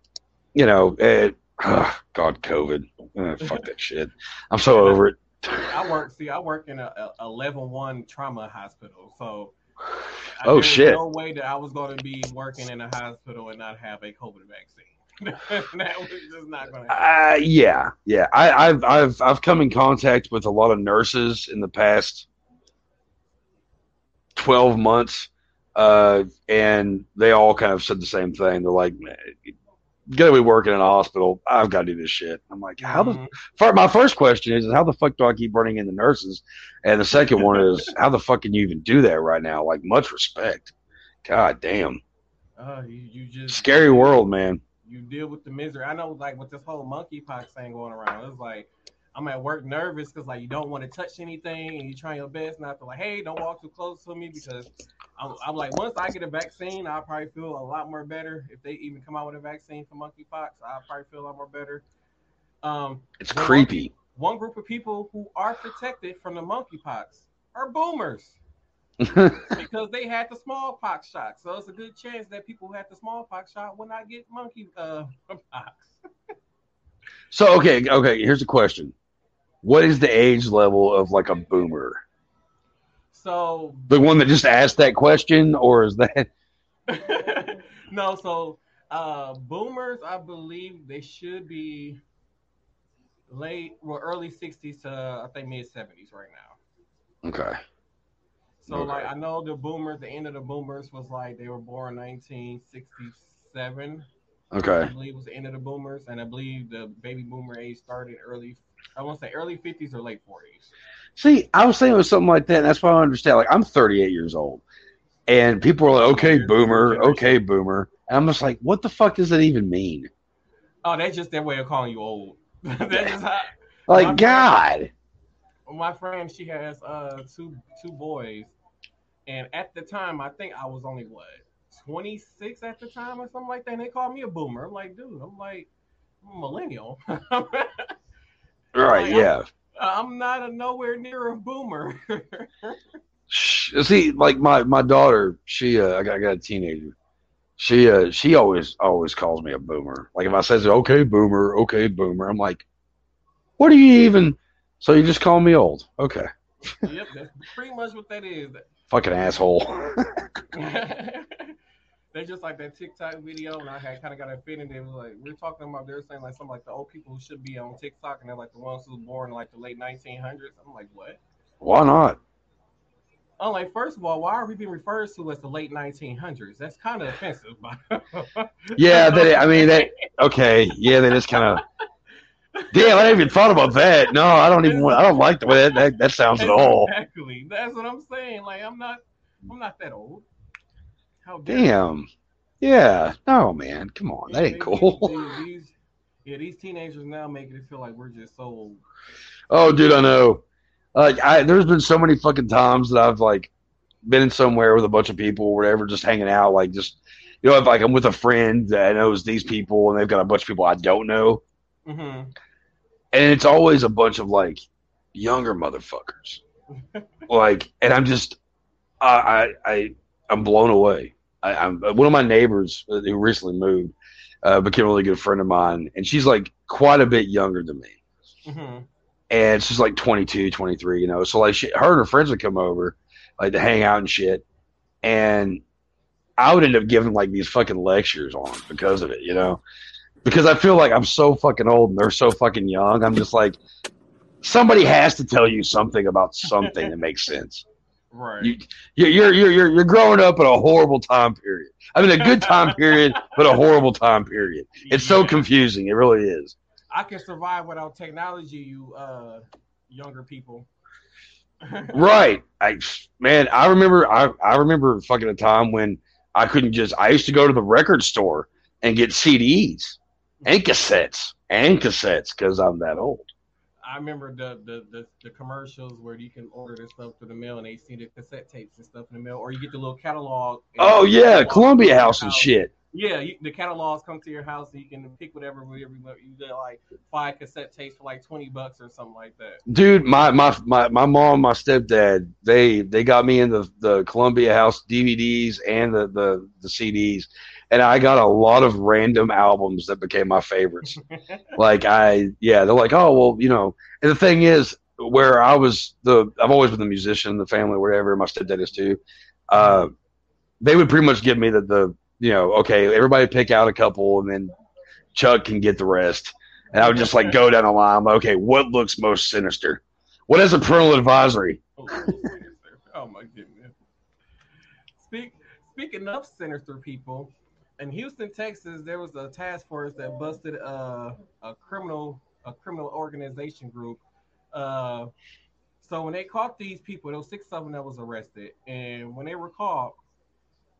you know, it, God, COVID, Eh, fuck that shit. I'm so over it. [laughs] I work. See, I work in a, a level one trauma hospital, so. I- Oh, there's shit. No way that I was going to be working in a hospital and not have a COVID vaccine. [laughs] that was just not going to. happen. Uh, yeah, yeah. I, I've I've I've come in contact with a lot of nurses in the past twelve months, uh, and they all kind of said the same thing. They're like, "Man, you gotta be working in a hospital. I've got to do this shit." I'm like, how the Mhm. fir- my first question is how the fuck do I keep running into nurses? And the second one [laughs] is how the fuck can you even do that right now? Like much respect. God damn. Uh, you, you just Scary world, man. You deal with the misery. I know, like with this whole monkeypox thing going around, it's like I'm at work nervous because like you don't want to touch anything and you try your best not to like, hey, don't walk too close to me because I'm, I'm like once I get a vaccine, I'll probably feel a lot more better. If they even come out with a vaccine for monkeypox, I'll probably feel a lot more better. Um, It's creepy. one group of people who are protected from the monkeypox are boomers [laughs] because they had the smallpox shot. So it's a good chance that people who had the smallpox shot will not get monkey uh, [laughs] pox. So okay, okay. Here's a question: What is the age level of like a boomer? So The one that just asked that question, or is that [laughs] no, so uh, boomers, I believe they should be late, well, early '60s to I think mid '70s right now. okay? So Okay. like I know the boomers, the end of the boomers was like they were born 1967. Okay. I believe was the end of the boomers, and I believe the baby boomer age started early. I want to say early 50s or late 40s. see, I was thinking of something like that. And that's why I understand. Like, I'm 38 years old, and people are like, "Okay, boomer, okay, boomer," and I'm just like, "What the fuck does that even mean?" Oh, that's just their way of calling you old. [laughs] that's how. Like, My- God, my friend she has uh two two boys and at the time i think i was only what 26 at the time or something like that and they called me a boomer i'm like dude i'm like I'm a millennial [laughs] right? Like, Yeah. i'm not a nowhere near a boomer See, like my my daughter, she uh, I got, I got a teenager. She uh she always always calls me a boomer. Like if I says okay boomer, okay boomer, I'm like, what do you even? So you just call me old? Okay, yep that's pretty much what that is fucking asshole. [laughs] [laughs] they just like that tiktok video and i had kind of got offended they was like we're talking about they're saying like some like the old people who should be on tiktok and they're like the ones who was born in like the late 1900s i'm like what Why not? I'm like, first of all, why are we being referred to as the late 1900s? That's kind of offensive. [laughs] Yeah, that I mean that. Okay, yeah, they just kind of. Damn, I didn't even thought about that. No, I don't even. Want, I don't like the way that that, that sounds at all. Exactly. That's what I'm saying. Like, I'm not, I'm not that old. How dare you? Damn. Yeah. No, man. Come on. That ain't cool. These, [laughs] these, yeah, these teenagers now making it feel like we're just so. old. Oh, dude, I know. Like, I there's been so many fucking times that I've like been in somewhere with a bunch of people or whatever, just hanging out, like just you know, if like I'm with a friend that knows these people and they've got a bunch of people I don't know, hmm and it's always a bunch of like younger motherfuckers. [laughs] like, and I'm just, I, I, I I'm blown away. I, I'm one of my neighbors uh, who recently moved uh, became a really good friend of mine, and she's like quite a bit younger than me. hmm and she's like 22 23 you know? So like she, her and her friends would come over like to hang out and shit. And i would end up giving like these fucking lectures on because of it you know? Because i feel like i'm so fucking old and they're so fucking young i'm just like somebody has to tell you something about something that makes [laughs] sense Right. you, you're, you're you're you're growing up in a horrible time period i mean a good time [laughs] period but a horrible time period it's so confusing it really is I can survive without technology, you uh younger people. [laughs] right. I man, I remember I, I remember fucking a time when I couldn't just I used to go to the record store and get CDs and cassettes and cassettes because I'm that old. I remember the, the the the commercials where you can order this stuff through the mail and they send the cassette tapes and stuff in the mail, or you get the little catalog. Oh yeah, Columbia House and shit. Yeah, you, the catalogs come to your house and you can pick whatever. whatever you, want. you get like five cassette tapes for like twenty bucks or something like that. Dude, my, my my my mom, my stepdad, they they got me in the the Columbia House DVDs and the the the CDs, and I got a lot of random albums that became my favorites. [laughs] like I yeah, they're like, oh well, you know. And the thing is, where I was the I've always been the musician the family, whatever. My stepdad is too. Uh, they would pretty much give me the the you know, okay, everybody pick out a couple, and then Chuck can get the rest. And I would just like go down the line. like, Okay, what looks most sinister? What has a parental advisory? Oh, oh my goodness. Speak, speaking of sinister people, in Houston, Texas, there was a task force that busted uh, a criminal a criminal organization group. Uh, so when they caught these people, there was six of them that was arrested, and when they were caught,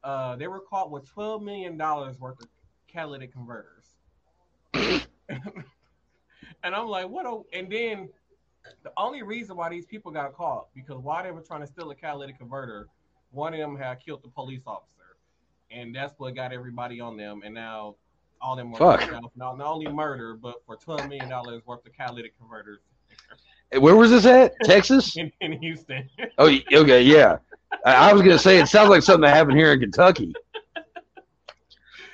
uh, they were caught with twelve million dollars worth of catalytic converters. [laughs] and I'm like, what? A, and then the only reason why these people got caught because while they were trying to steal a catalytic converter, one of them had killed the police officer, and that's what got everybody on them. And now all them were Fuck. not, not only murder, but for twelve million dollars worth of catalytic converters Where was this at? Texas? [laughs] in, in Houston. Oh, okay, yeah. I, I was gonna say it sounds like something that happened here in Kentucky.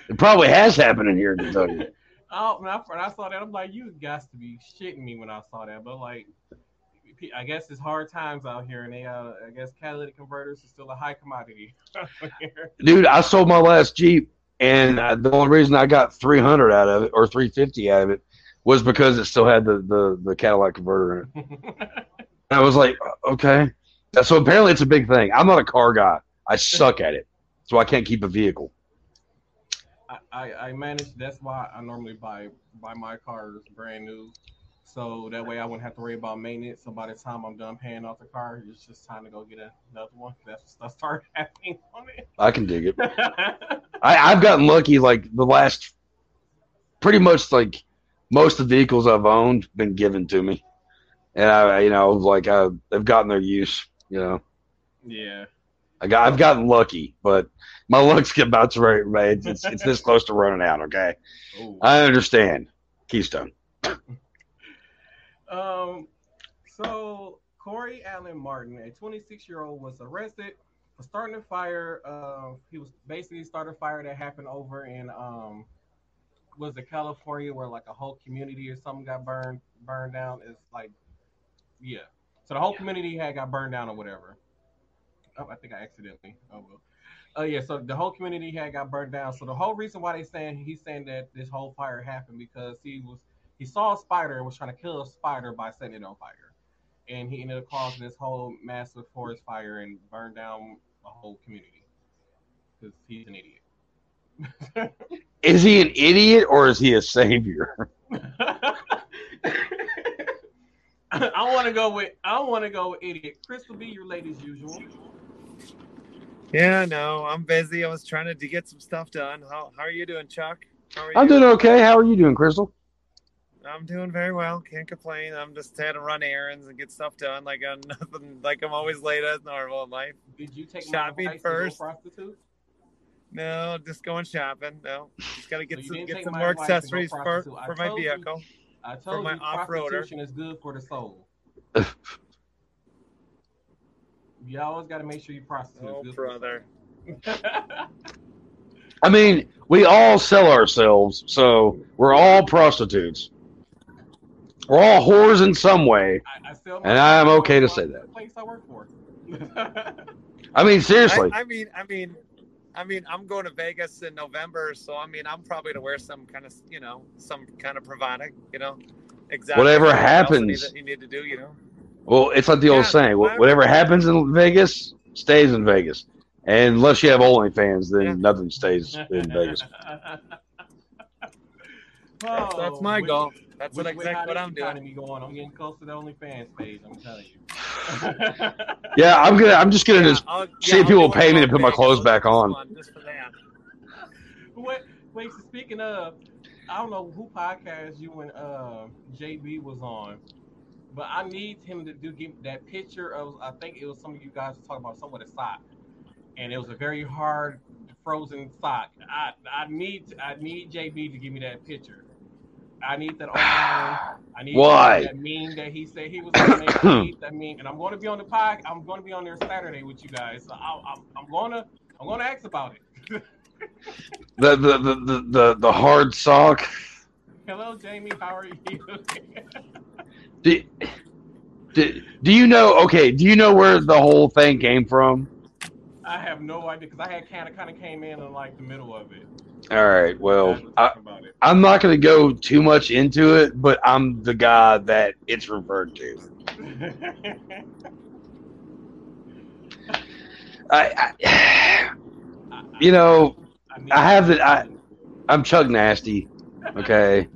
It probably has happened in here in Kentucky. [laughs] oh, when I, when I saw that, I'm like, you got to be shitting me when I saw that. But like, I guess it's hard times out here, and they, uh, I guess catalytic converters is still a high commodity. [laughs] Dude, I sold my last Jeep, and uh, the only reason I got 300 out of it or 350 out of it was because it still had the the, the Cadillac converter in it. [laughs] I was like, okay. So apparently it's a big thing. I'm not a car guy. I suck at it, so I can't keep a vehicle. I, I, I manage. That's why I normally buy buy my cars brand new, so that way I wouldn't have to worry about maintenance. So by the time I'm done paying off the car, it's just time to go get another one. That's what stuff started [laughs] happening on it. I can dig it. [laughs] I, I've gotten lucky. Like the last, pretty much like most of the vehicles I've owned been given to me, and I, you know, like I, they've gotten their use. You know, yeah. I got, I've gotten lucky, but my luck's about to right. right, It's, it's this close to running out. Okay, Ooh. I understand. Keystone. [laughs] Um, so Corey Allen Martin, a 26 year old, was arrested for starting a fire. Uh, he was basically started a fire that happened over in um, was it California, where like a whole community or something got burned burned down. It's like, yeah. So the whole community had got burned down or whatever. Oh, I think I accidentally. Oh well. Oh yeah, so the whole community had got burned down. So the whole reason why they saying he's saying that this whole fire happened because he was he saw a spider and was trying to kill a spider by setting it on fire, and he ended up causing this whole massive forest fire and burned down a whole community because he's an idiot. Is he an idiot or is he a savior? [laughs] I want to go with I want to go with idiot. Crystal, be your late as usual. Yeah, no, I'm busy. I was trying to, to get some stuff done. How how are you doing, Chuck? How are I'm you? doing okay. How are you doing, Crystal? I'm doing very well. Can't complain. I'm just had to run errands and get stuff done. Like I'm [laughs] nothing. Like I'm always late as normal in life. Did you take Shopping my first. To go prostitute? No, just going shopping. No, just gotta get So some get some more advice to go accessories for prostitute. I for my vehicle. you. Vehicle. I told my you off-roader. prostitution is good for the soul. [laughs] you always got to make sure you prostitute. Oh, good brother. soul. [laughs] I mean, we all sell ourselves, so we're all prostitutes. We're all whores in some way. I, I sell And I'm okay to say that. Place I work for. [laughs] I mean, seriously. I, I mean, I mean, I mean, I'm going to Vegas in November, so I mean, I'm probably going to wear some kind of, you know, some kind of provocative, you know, exactly. Whatever what you need happens. to- You need to do, you know. Well, it's like the old saying: whatever. whatever happens in Vegas stays in Vegas. And unless you have OnlyFans, then Yeah. nothing stays [laughs] in Vegas. [laughs] That's, that's Oh, my with- goal. That's with- what exactly what I'm doing. economy going. I'm getting close to the OnlyFans page. I'm telling you. [laughs] Yeah, I'm gonna. I'm just gonna Yeah, just. I'll- see if I'll people pay me to put my clothes back on. one Just for that. [laughs] Wait, wait. So speaking of, I don't know who podcast you and uh, JB was on, but I need him to do give that picture of. I think it was some of you guys talking about some with a sock, and it was a very hard frozen sock. I I need I need JB to give me that picture. I need that online. I need Why? that meme that he said he was gonna make. I need that meme, and I'm going to be on the pod. I'm going to be on there Saturday with you guys. So I, I'm I'm gonna I'm gonna ask about it. [laughs] The the the the, the, the hard sock. Hello, Jamie. How are you? [laughs] Do, do, do you know? Okay, do you know where the whole thing came from? I have no idea because I had kind of kind of came in in like the middle of it. All right. Well, I, it. I'm not going to go too much into it, but I'm the guy that it's referred to. [laughs] I, I you know, I have the- I- I'm Chuck Nasty, okay,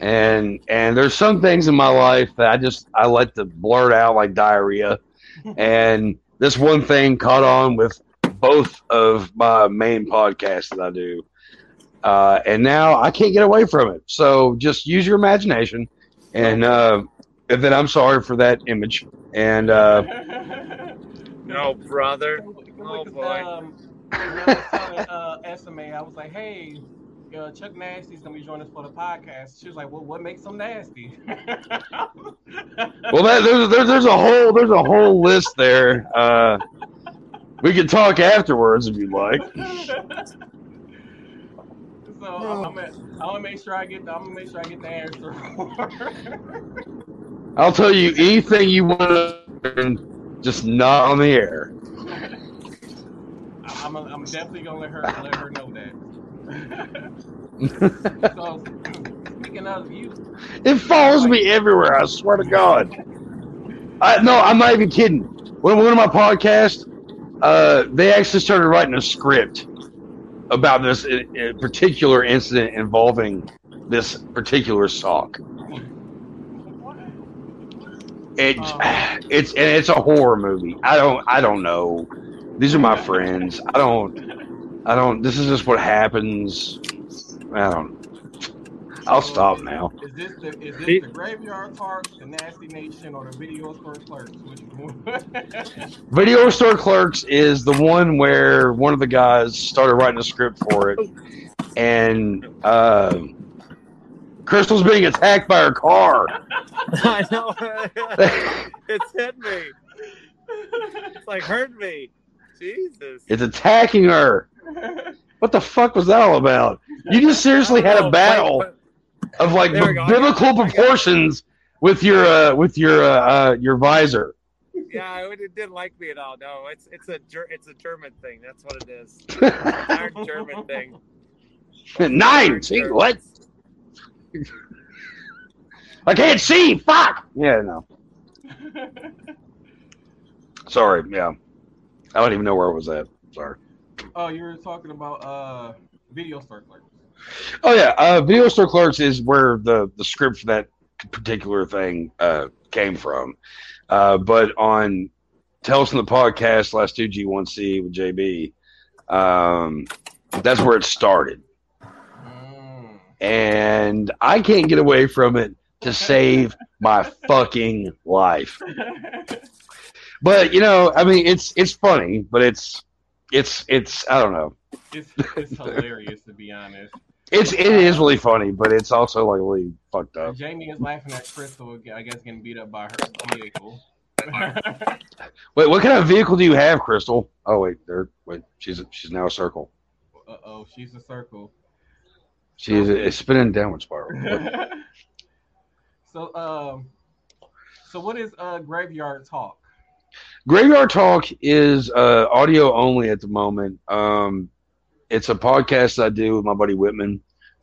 and and there's some things in my life that I just I like to blurt out like diarrhea, [laughs] and this one thing caught on with both of my main podcasts that I do, uh, and now I can't get away from it. So just use your imagination, and uh, and then I'm sorry for that image, and uh, [laughs] No, brother. Because, Oh, boy. Um, when I was telling uh, SMA, I was like, "Hey, uh, Chuck Nasty's gonna be joining us for the podcast." She was like, "Well, what makes him nasty?" well, that, there's, there's there's a whole there's a whole list there. Uh, we can talk afterwards if you'd like. [laughs] so I'm, I'm, gonna, I'm gonna make sure I get the, I'm gonna make sure I get the answer. I'll tell you [laughs] anything you want just not on the air. I'm, I'm definitely gonna let her [laughs] let her know that. so speaking of you, it follows me everywhere. I swear to God. I no, I'm not even kidding. One one of my podcasts, uh, they actually started writing a script about this uh, uh, particular incident involving this particular sock. It Oh. [sighs] it's and it's a horror movie. I don't I don't know. These are my friends. I don't I don't. This is just what happens. I don't. I'll stop now. Is this the is this He- the graveyard talk, the nasty nation, or the video store clerks? Which one? [laughs] Video store clerks is the one where one of the guys started writing a script for it, and uh, Crystal's being attacked by her car. [laughs] I know. [laughs] it's hit me. It's like hurt me. Jesus. It's attacking her. What the fuck was that all about? You just seriously had a Oh, battle wait, of like There we go. I got biblical it. I got it. proportions with your uh, with your uh, uh, your visor. Yeah, it it didn't like me at all. No, it's it's a Ger- it's a German thing. That's what it is. Darn [laughs] German thing. Nine. See what? I can't see. Fuck. Yeah. No. [laughs] Sorry. Yeah. I don't even know where I was at. Sorry. oh, you were talking about uh video store clerks. Oh yeah, uh, Video Store Clerks is where the the script for that particular thing uh, came from. Uh, but on Tell Us in the Podcast last two G one C with JB, um, that's where it started. And I can't get away from it to save my fucking life. But you know, I mean, it's it's funny, but it's it's it's I don't know. it's it's hilarious to be honest. It's it is really funny, but it's also like really fucked up. Jamie is laughing at Crystal, I guess, getting beat up by her vehicle. [laughs] Wait, what kind of vehicle do you have, Crystal? Oh wait, there. Wait, she's she's now a circle. uh oh, she's a circle. She's a, a spinning downward spiral. [laughs] so, um, so what is uh graveyard talk? Graveyard Talk is uh, audio only at the moment. Um, it's a podcast I do with my buddy Whitman.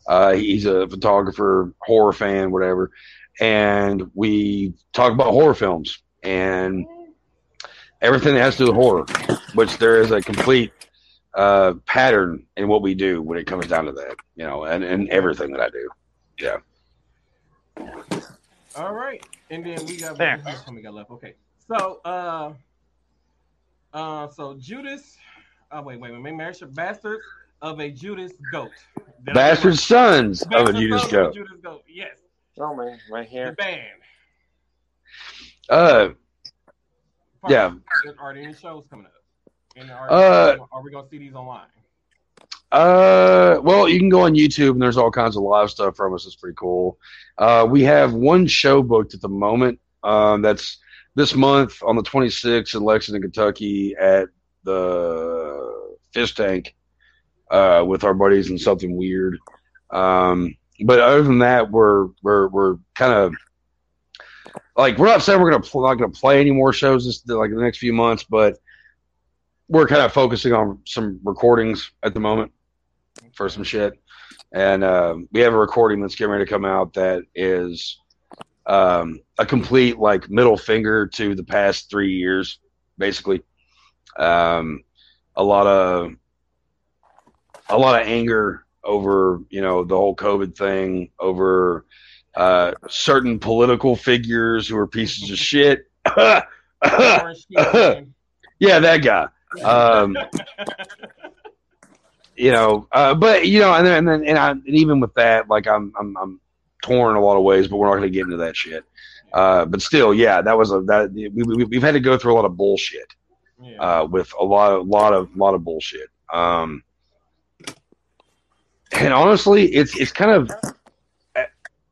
Uh, he's a photographer, horror fan, whatever, and we talk about horror films and everything that has to do with horror. Which there is a complete uh, pattern in what we do when it comes down to that, you know, and, and everything that I do. Yeah. All right, and then we got There. how we got left. Okay, so uh, uh, so Judas. Oh wait, wait, wait, wait, marriage bastards of a Judas goat. Did I get Bastard sons of a Judas Sons of goat. Judas goat. Yes, Oh man, right the here. band. Uh, Yeah. Are there any shows coming up? And are, Uh, are we gonna see these online? Uh, well, you can go on YouTube and there's all kinds of live stuff from us. It's pretty cool. Uh, we have one show booked at the moment. Um, that's this month on the 26th in Lexington, Kentucky at the Fish Tank, uh, with our buddies and something weird. Um, but other than that, we're, we're, we're kind of like, we're not saying we're going to, not to play any more shows this, like the next few months, but we're kind of focusing on some recordings at the moment for some shit. And um, we have a recording that's getting ready to come out that is um, a complete like middle finger to the past three years, basically. Um, a lot of a lot of anger over you know the whole COVID thing, over uh, certain political figures who are pieces of shit. Orange Sheet Man. yeah, that guy. Um, you know, uh, but you know, and then and then and, I, and even with that, like I'm I'm I'm torn in a lot of ways, but we're not going to get into that shit. Uh, but still, yeah, that was a that we, we we've had to go through a lot of bullshit Yeah. uh, with a lot of lot of lot of bullshit. Um, and honestly, it's it's kind of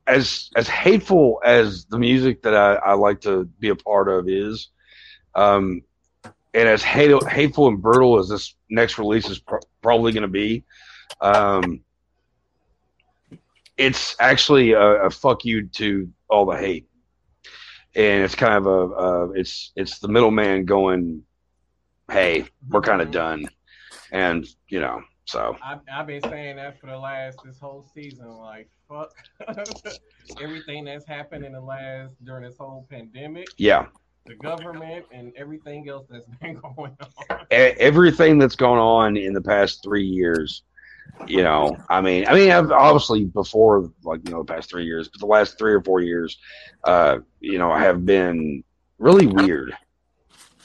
as as hateful as the music that I, I like to be a part of is, um, and as hate, hateful and brutal as this next release is pro- probably going to be, um, it's actually a, a fuck you to all the hate, and it's kind of a it's it's the middleman going, hey, we're kind of done, and you know, so I've, I've been saying that for the last this whole season. Like fuck [laughs] everything that's happened in the last during this whole pandemic, yeah. the government, and everything else that's [laughs] been going on. everything that's gone on in the past three years, you know, I mean, I mean, I've obviously before, like, you know, the past three years, but the last three or four years, uh, you know, have been really weird.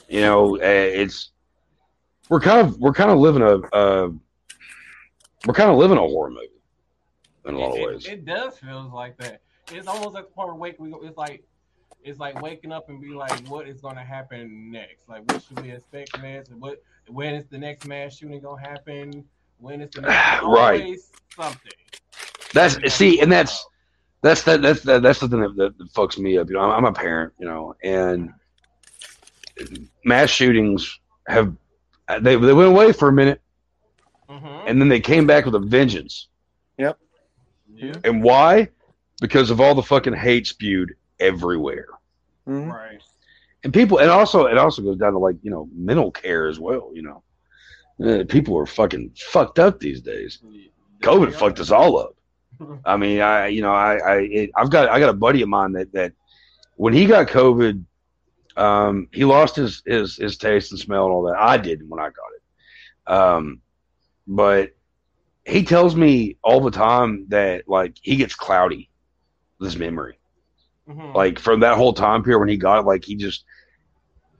You know, uh, it's, we're kind of, we're kind of living a, uh, we're kind of living a horror movie in a lot of ways. It, it does feel like that. It's almost at the point where wake we it's like it's like waking up and be like, what is gonna happen next? Like what should we expect next? What when is the next mass shooting gonna happen? When is the next [sighs] Right. something. That's, see, and that's, uh, that's that that's that, that's the thing that, that, that fucks me up. You know, I'm, I'm a parent, you know, and mass shootings have they they went away for a minute, Mhm. and then they came back with a vengeance. Yep. yeah. And why? Because of all the fucking hate spewed everywhere. Mhm. Right. And people, and also it also goes down to like you know mental care as well. You know, Uh, people are fucking fucked up these days. COVID fucked us all up. [laughs] I mean, I you know I I it, I've got I got a buddy of mine that that when he got COVID, um, he lost his his his taste and smell and all that. I didn't when I got it, um, but he tells me all the time that like he gets cloudy with his memory. Mhm. Like from that whole time period when he got it, like he just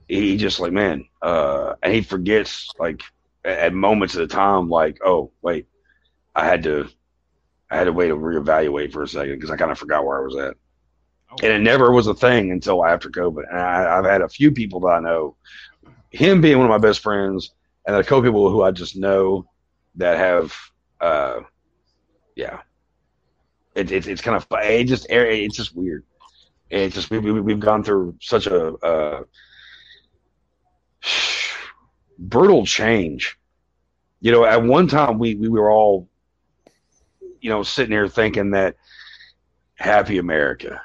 he just like man, uh, and he forgets like at, moments at a time, like oh wait, I had to I had to wait to reevaluate for a second because I kind of forgot where I was at. Oh, and it never was a thing until after COVID. And I, I've had a few people that I know, him being one of my best friends, and a couple people who I just know that have, uh, yeah, it, it, it's kind of it just it's just weird. It's just we, we we've gone through such a uh, brutal change. You know, at one time we we were all, you know, sitting here thinking that happy America.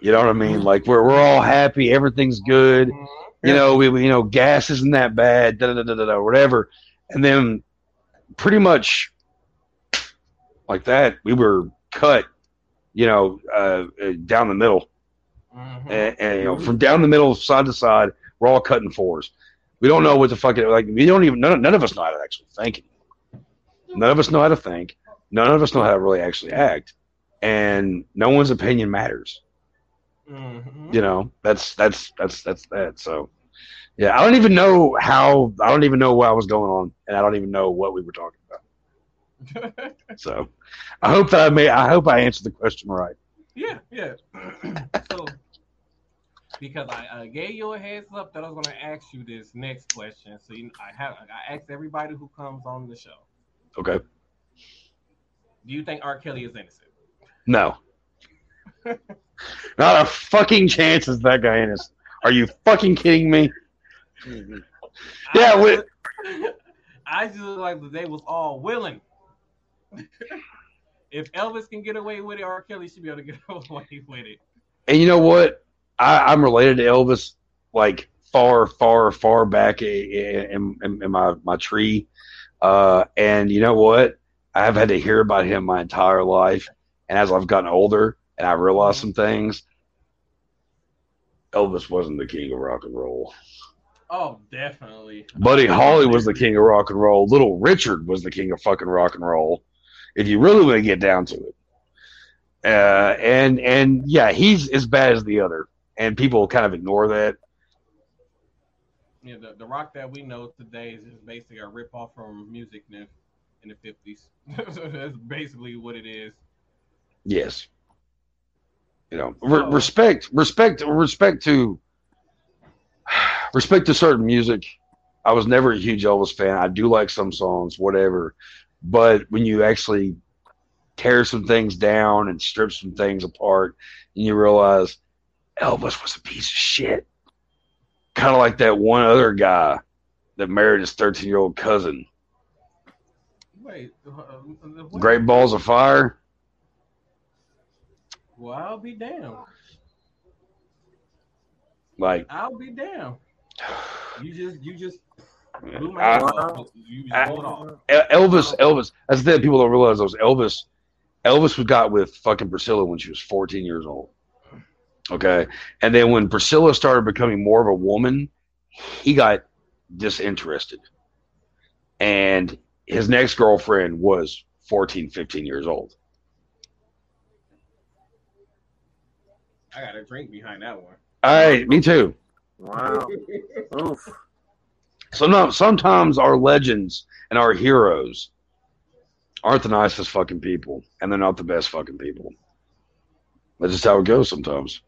You know what I mean? Like we're we're all happy, everything's good. Mhm. You know, we, we you know gas isn't that bad, da da da da da, whatever. And then pretty much like that, we were cut. You know, uh, uh, down the middle, Mhm. and, and you know, from down the middle, side to side, we're all cutting fours. We don't know what the fuck it like. We don't even none, none of us know how to actually think. None of us know how to think. None of us know how to really actually act, and no one's opinion matters. Mhm. You know, that's that's that's that's that. So, yeah, I don't even know how. I don't even know what was going on, and I don't even know what we were talking about. [laughs] So, I hope that I may. I hope I answered the question right. yeah, yeah. [clears throat] so, because I uh, gave you a heads up that I was going to ask you this next question, so you, I have I asked everybody who comes on the show. Okay. Do you think R. Kelly is innocent? No. [laughs] Not a fucking chance is that guy innocent. Are you fucking kidding me? Yeah, I, we- [laughs] I just like they was all willing. [laughs] if Elvis can get away with it, R. Kelly should be able to get [laughs] away with it. And you know what? I, I'm related to Elvis, like far, far, far back in, in, in my my tree. Uh, and you know what? I've had to hear about him my entire life. And as I've gotten older and I realized some things, Elvis wasn't the king of rock and roll. Oh, definitely. Buddy Holly was the king of rock and roll. Little Richard was the king of fucking rock and roll. If you really want to get down to it. Uh, and and yeah, he's as bad as the other, and people kind of ignore that. Yeah, the, the rock that we know today is just basically a rip off from music in the, in the 50s. That's basically what it is. Yes, you know, re- Oh. respect, respect, respect to [sighs] respect to certain music. I was never a huge Elvis fan. I do like some songs, whatever, but when you actually tear some things down and strip some things apart, and you realize Elvis was a piece of shit. Kind of like that one other guy that married his 13 year old cousin. Wait, uh, uh. Great Balls of Fire. Well, I'll be damned. Like, I'll be damned. You just, you just blew my I- You just I- blew it off. El- Elvis, Elvis. That's the thing people don't realize. Those Elvis, Elvis was got with fucking Priscilla when she was 14 years old. Okay, and then when Priscilla started becoming more of a woman, he got disinterested, and his next girlfriend was 14, 15 years old. I got a drink behind that one. All right, me too. Wow. [laughs] Oof. Sometimes, sometimes our legends and our heroes aren't the nicest fucking people, and they're not the best fucking people. That's just how it goes sometimes.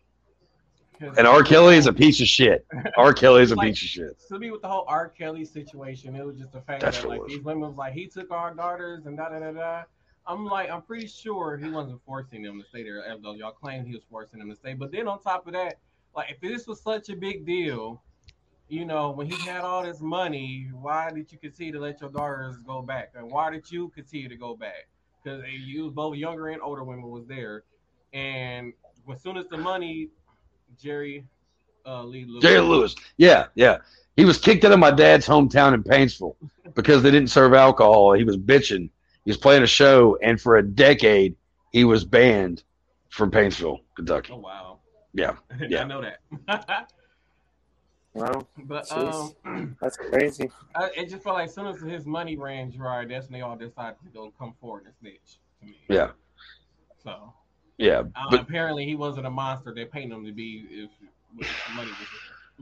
And R. Kelly is a piece of shit. [laughs] R. Kelly is a Like- piece of shit. to me with the whole R. Kelly situation, it was just the fact That's that like these women was like he took our daughters and da da da da. I'm like, I'm pretty sure he wasn't forcing them to stay there, even though y'all claim he was forcing them to stay. But then on top of that, like if this was such a big deal, you know, when he had all this money, why did you continue to let your daughters go back? And why did you continue to go back? Because they you both younger and older women was there, and as soon as the money, Jerry uh, Lee Lewis, Jerry Lewis. Yeah, yeah. He was kicked out of my dad's hometown in Paintsville [laughs] because they didn't serve alcohol. He was bitching. He was playing a show, and for a decade, he was banned from Paintsville, Kentucky. Oh wow. Yeah, [laughs] yeah. I know that. [laughs] Wow. [laughs] but Jeez. um, [clears throat] That's crazy. I, it just felt like as soon as his money ran dry, that's when they all decided to go come forward and snitch to me. Yeah, So yeah. uh, But apparently he wasn't a monster they painted him to be if, if money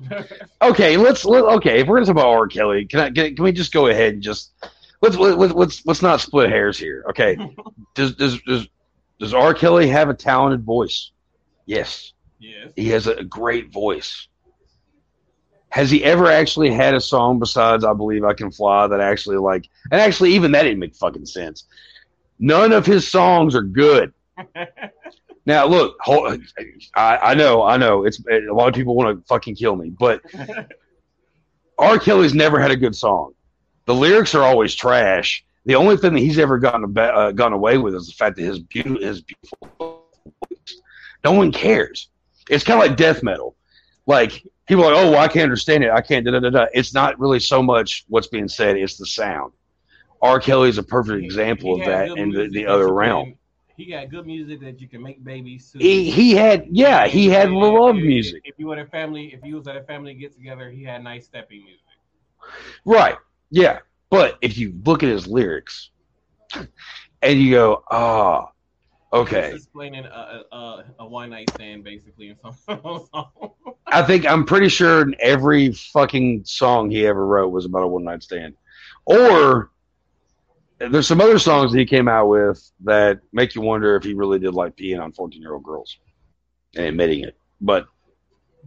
was. okay, let's let, okay. If we're gonna talk about R. Kelly, can I can, can we just go ahead and just let's let's let's let's not split hairs here. Okay, does does does does R. Kelly have a talented voice? Yes, Yes. he has a great voice. Has he ever actually had a song besides "I Believe I Can Fly" that actually like? And actually, even that didn't make fucking sense. None of his songs are good. [laughs] Now, look, hold, I, I know, I know, it's a lot of people want to fucking kill me, but [laughs] R. Kelly's never had a good song. The lyrics are always trash. The only thing that he's ever gotten uh, gotten away with is the fact that his beautiful, his beautiful voice. No one cares. It's kind of like death metal. Like people are like, oh, well, I can't understand it. I can't. Da, da, da, da. It's not really so much what's being said; it's the sound. R. Kelly is a perfect example of that in the, the other realm. can- He got good music that you can make babies to. He he had yeah he had love if- music. If you were at a family, if you was at a family get together, he had nice stepping music. Right. Yeah. But if you look at his lyrics and you go, ah, okay. He's explaining a, a, a, one night stand basically in some [laughs] song. I think I'm pretty sure every fucking song he ever wrote was about a one night stand. Or there's some other songs that he came out with that make you wonder if he really did like peeing on 14 year old girls and admitting it. But,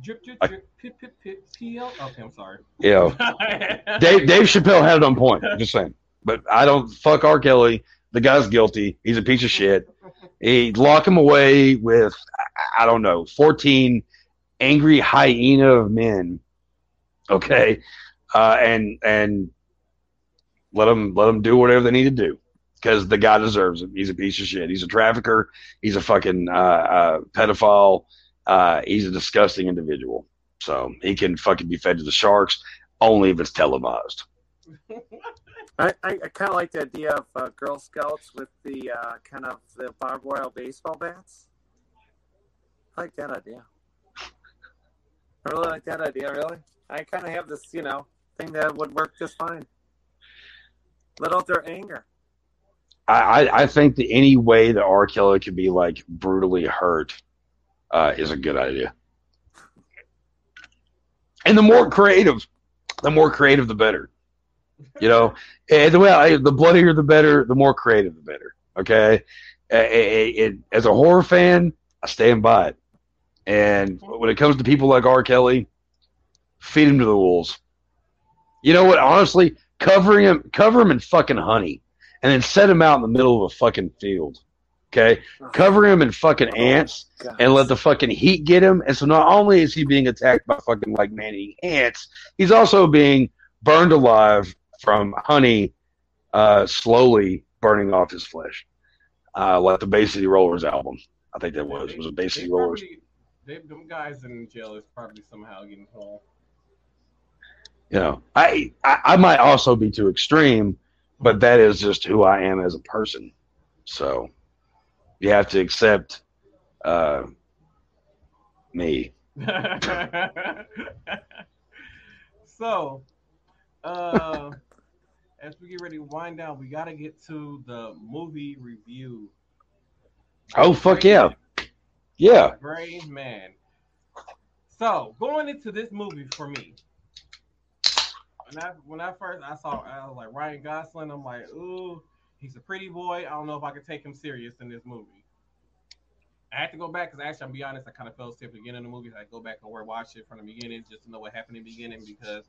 drip, drip, I- drip, pip, pip, pip, PL. Okay, I'm sorry. know, [laughs] Dave, Dave Chappelle had it on point. I'm just saying. But I don't fuck R. Kelly. The guy's guilty. He's a piece of shit. [laughs] He lock him away with I- don't know, fourteen angry hyena of men. Okay, uh, and and let them let them do whatever they need to do because the guy deserves it. He's a piece of shit. He's a trafficker. He's a fucking uh, uh, pedophile. Uh, he's a disgusting individual. So he can fucking be fed to the sharks only if it's televised. [laughs] I, I, kind of like the idea of uh, Girl Scouts with the uh, kind of the barbed wire baseball bats. I like that idea. I really like that idea. Really, I kind of have this, you know, thing that would work just fine. Let out their anger. I, I, I think that any way that R. Kelly could be like brutally hurt uh, is a good idea. And the more creative, the more creative, the better. You know, and the way I, the bloodier, the better. The more creative, the better. Okay, it- it- as a horror fan, I stand by it. And when it comes to people like R. Kelly, feed him to the wolves. You know what? Honestly, covering him, cover him in fucking honey and then set him out in the middle of a fucking field. Okay, cover him in fucking oh, ants God. and let the fucking heat get him. And so not only is he being attacked by fucking like man-eating ants, he's also being burned alive from honey, uh, slowly burning off his flesh, uh, like the Bay City Rollers album. I think that was was a Bay City Rollers. they, them guys in jail is probably somehow getting home. You know, I, I I might also be too extreme, but that is just who I am as a person. So you have to accept uh, me. [laughs] so, uh, [laughs] as we get ready to wind down, we got to get to the movie review. Oh fuck yeah, yeah. Gray Man. So, going into this movie for me, when I when I first I saw I was like Ryan Gosling, I'm like, ooh, he's a pretty boy. I don't know if I can take him serious in this movie. I had to go back because actually, I'm be honest, I kind of fell asleep at the beginning of the movie. I go back and watch it from the beginning just to know what happened in the beginning because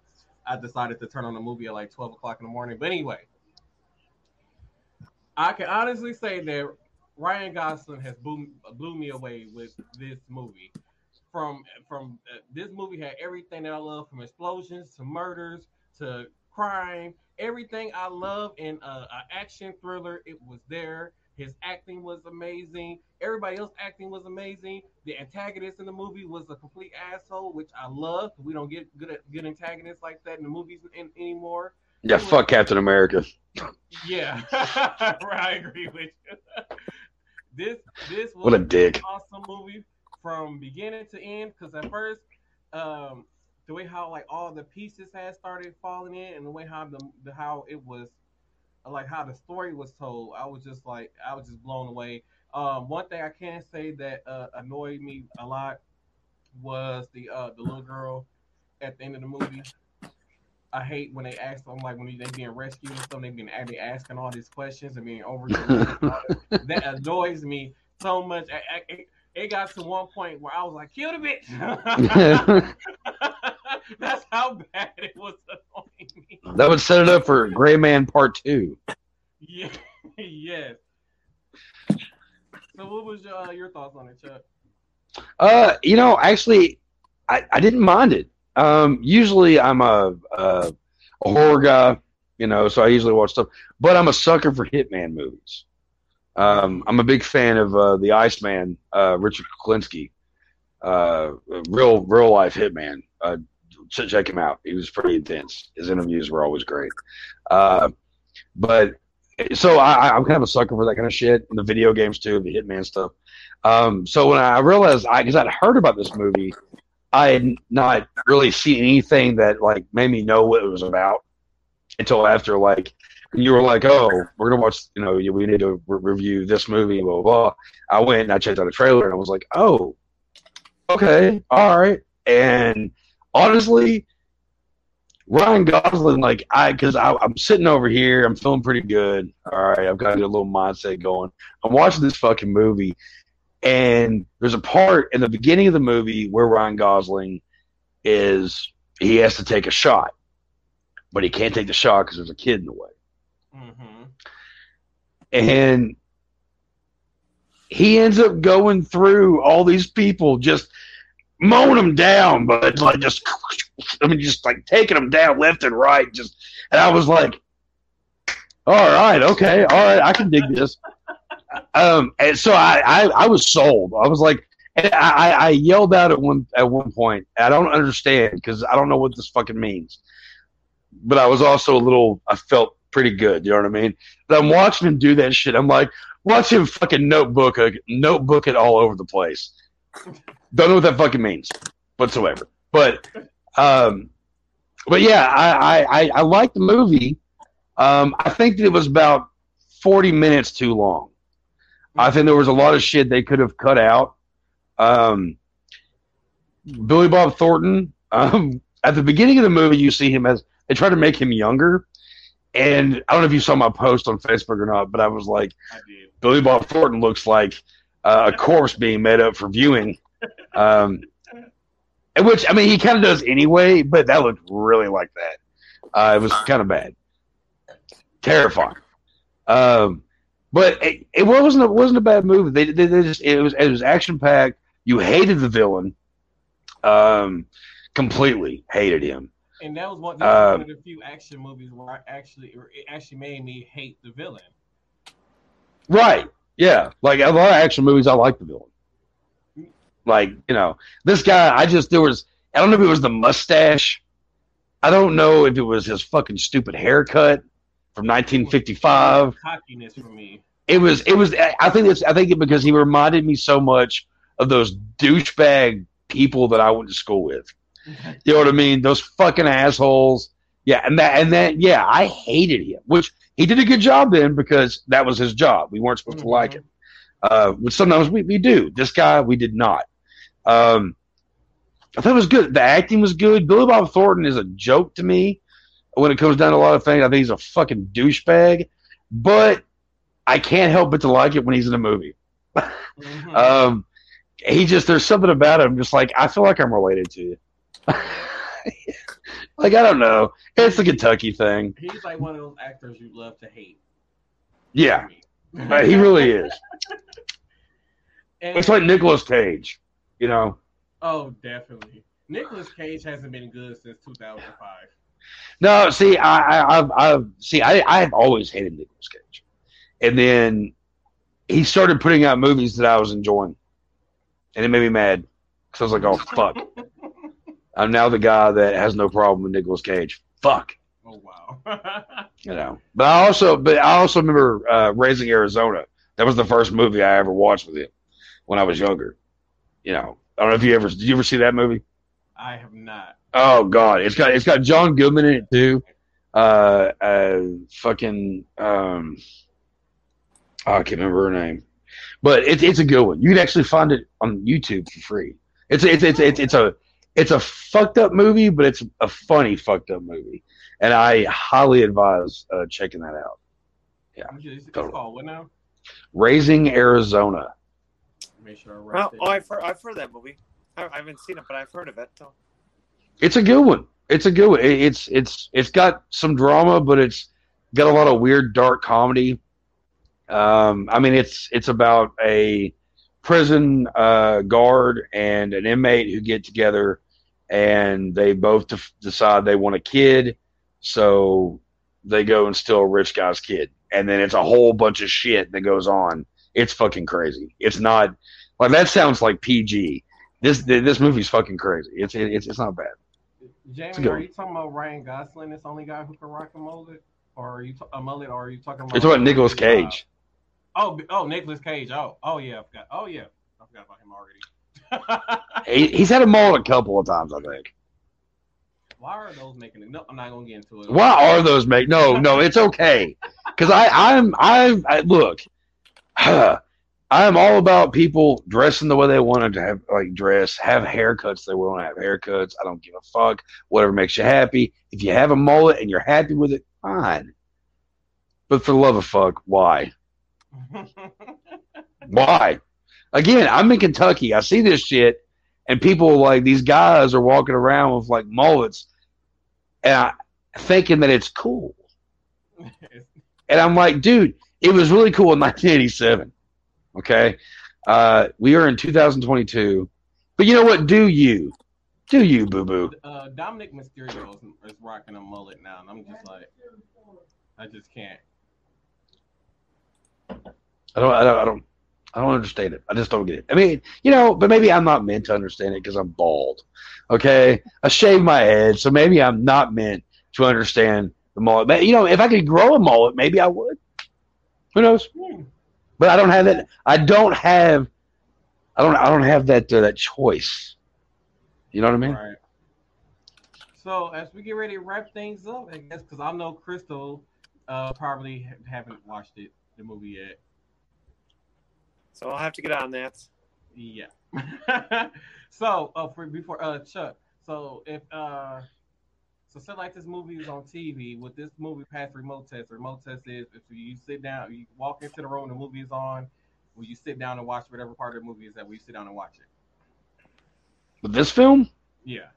I decided to turn on the movie at like 12 o'clock in the morning. But anyway, I can honestly say that Ryan Gosling has blew, blew me away with this movie. From from uh, this movie had everything that I love, from explosions to murders to crime, everything I love in a, a action thriller. It was there. His acting was amazing. Everybody else acting was amazing. The antagonist in the movie was a complete asshole, which I love. We don't get good at good antagonists like that in the movies in, anymore. Yeah, fuck Captain America. Yeah, [laughs] I agree with you. [laughs] this this was What a dick. an awesome movie from beginning to end. Because at first, um, the way how like all the pieces had started falling in, and the way how the, the how it was, like how the story was told, I was just like I was just blown away. Um, one thing I can say that uh, annoyed me a lot was the uh, the little girl at the end of the movie. I hate when they ask them like when they being rescued and stuff. They been they asking all these questions and being over. [laughs] that annoys me so much. I, I, it got to one point where I was like, "Kill the bitch." [laughs] [laughs] [laughs] That's how bad it was annoying me. That would set it up for Gray Man Part Two. Yeah. [laughs] yes. So, what was uh, your thoughts on it, Chuck? Uh, you know, actually, I, I didn't mind it. Um, usually I'm a, a, a horror guy, you know, so I usually watch stuff. But I'm a sucker for Hitman movies. Um, I'm a big fan of uh, the Iceman, uh, Richard Kuklinski, uh, real real life Hitman. Uh, check him out. He was pretty intense. His interviews were always great. Uh, but so I, I'm kind of a sucker for that kind of shit. The video games too, the Hitman stuff. Um, so when I realized, I because I'd heard about this movie, I had not really seen anything that like made me know what it was about until after like you were like, oh, we're gonna watch, you know, we need to re- review this movie, blah, blah blah. I went and I checked out the trailer and I was like, oh, okay, all right. And honestly, Ryan Gosling, like I, because I'm sitting over here, I'm feeling pretty good. All right, I've got a little mindset going. I'm watching this fucking movie, and there's a part in the beginning of the movie where Ryan Gosling is he has to take a shot, but he can't take the shot because there's a kid in the way. Mm-hmm. And he ends up going through all these people, just mowing them down, but like just, I mean, just like taking them down left and right. Just, and I was like, all right, okay, all right, I can dig this. Um, and so I, I, I was sold. I was like, I, I yelled out at one at one point. I don't understand because I don't know what this fucking means. But I was also a little. I felt pretty good. You know what I mean? But I'm watching him do that shit. I'm like, watch him fucking notebook a notebook it all over the place. Don't know what that fucking means whatsoever. But um, but yeah, I I I like the movie. Um, I think that it was about 40 minutes too long. I think there was a lot of shit they could have cut out. Um, Billy Bob Thornton. Um, at the beginning of the movie, you see him as they try to make him younger, and I don't know if you saw my post on Facebook or not, but I was like, I Billy Bob Thornton looks like uh, a corpse being made up for viewing. Um, which I mean, he kind of does anyway, but that looked really like that. Uh, it was kind of bad, terrifying. Um, but it, it wasn't it wasn't a bad movie. They, they, they just it was it was action packed. You hated the villain, um, completely hated him. And that was one, that was one of the few action movies where I actually it actually made me hate the villain. Right. Yeah. Like a lot of action movies, I like the villain. Like you know, this guy. I just there was. I don't know if it was the mustache. I don't know if it was his fucking stupid haircut from 1955. Cockiness for me. It was. It was. I think it's. I think it because he reminded me so much of those douchebag people that I went to school with. You know what I mean? Those fucking assholes. Yeah, and that and that. Yeah, I hated him. Which he did a good job then because that was his job. We weren't supposed mm-hmm. to like him. Uh, which sometimes we, we do. This guy, we did not. Um, I thought it was good. The acting was good. Billy Bob Thornton is a joke to me when it comes down to a lot of things. I think he's a fucking douchebag, but I can't help but to like it when he's in a movie. mm-hmm. [laughs] um, he just there's something about him. Just like I feel like I'm related to you. [laughs] like I don't know. It's the Kentucky thing. He's like one of those actors you love to hate. Yeah, [laughs] he really is. And, it's like Nicolas Cage, you know. Oh, definitely. Nicolas Cage hasn't been good since 2005. No, see, I, I, I've, I've, see, I, I've always hated Nicolas Cage, and then he started putting out movies that I was enjoying, and it made me mad because I was like, "Oh fuck." [laughs] I'm now the guy that has no problem with Nicolas Cage. Fuck. Oh wow. [laughs] you know, but I also, but I also remember uh, Raising Arizona. That was the first movie I ever watched with him when I was younger. You know, I don't know if you ever did you ever see that movie? I have not. Oh God, it's got it's got John Goodman in it too. Uh, uh fucking um, oh, I can't remember her name, but it's it's a good one. You can actually find it on YouTube for free. It's it's it's it's, it's a it's a fucked up movie, but it's a funny fucked up movie, and I highly advise uh, checking that out. It's totally. called what now? Raising Arizona. Make sure right oh, oh, I've heard, I've heard that movie. I, I haven't seen it, but I've heard of it. So. It's a good one. It's a good one. It- It's it's it's got some drama, but it's got a lot of weird dark comedy. Um, I mean, it's it's about a prison uh, guard and an inmate who get together, and they both def- decide they want a kid, so they go and steal a rich guy's kid, and then it's a whole bunch of shit that goes on. It's fucking crazy. It's not like that sounds like PG. This this movie's fucking crazy. It's it's it's not bad. Jamie, are you talking about Ryan Gosling? The only guy who can rock a mullet, or are you t- a mullet, or are you talking about? It's about Nicolas Cage. Oh, oh, Nicolas Cage. Oh, oh yeah, I forgot. Oh yeah, I forgot about him already. [laughs] He, he's had a mullet a couple of times, I think. Why are those making it? No, I'm not gonna get into it. Why are those make? No, no, it's okay. Because I, I'm, I'm, I, look, [sighs] I am all about people dressing the way they want to have, like dress, have haircuts they want to have haircuts. I don't give a fuck. Whatever makes you happy. If you have a mullet and you're happy with it, fine. But for the love of fuck, why? [laughs] Why? Again, I'm in Kentucky. I see this shit, and people like these guys are walking around with like mullets, and I, thinking that it's cool. [laughs] And I'm like, dude, it was really cool in [laughs] 1987. Okay, uh, we are in 2022, but you know what? Do you? Do you, boo boo? uh, Dominik Mysterio is, is rocking a mullet now, and I'm just like, I just can't. I don't, I don't, I don't, I don't understand it. I just don't get it. I mean, you know, but maybe I'm not meant to understand it because I'm bald. Okay, I shave my head, so maybe I'm not meant to understand the mullet. But, you know, if I could grow a mullet, maybe I would. Who knows? Hmm. But I don't have that. I don't have. I don't. I don't have that uh, that choice. You know what I mean? Right. So as we get ready to wrap things up, I guess because I know Crystal uh, probably ha- haven't watched it, the movie yet. So I'll have to get on that. Yeah. [laughs] so uh, for before uh Chuck, so if uh so say like this movie is on TV, would this movie pass remote test? Remote test is if you sit down, you walk into the room, and the movie is on. Will you sit down and watch whatever part of the movie is that? Will you sit down and watch it? With this film, Yeah.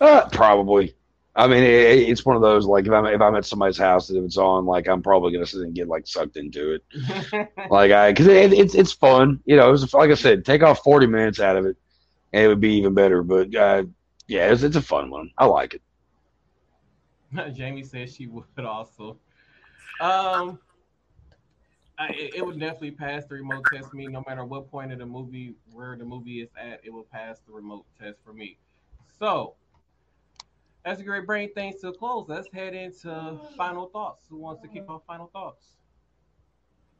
uh, probably. I mean, it, it's one of those like if I'm if I'm at somebody's house and if it's on, like I'm probably gonna sit and get like sucked into it. [laughs] Like I, because it, it's it's fun, you know. It's like I said, take off forty minutes out of it, and it would be even better. But uh, yeah, it's, it's a fun one. I like it. [laughs] Jamie says she would also. Um, I, it- would definitely pass the remote test for me. No matter what point of the movie, where the movie is at, it will pass the remote test for me. So, as a great brain things to close, let's head into final thoughts. Who wants to kick off final thoughts?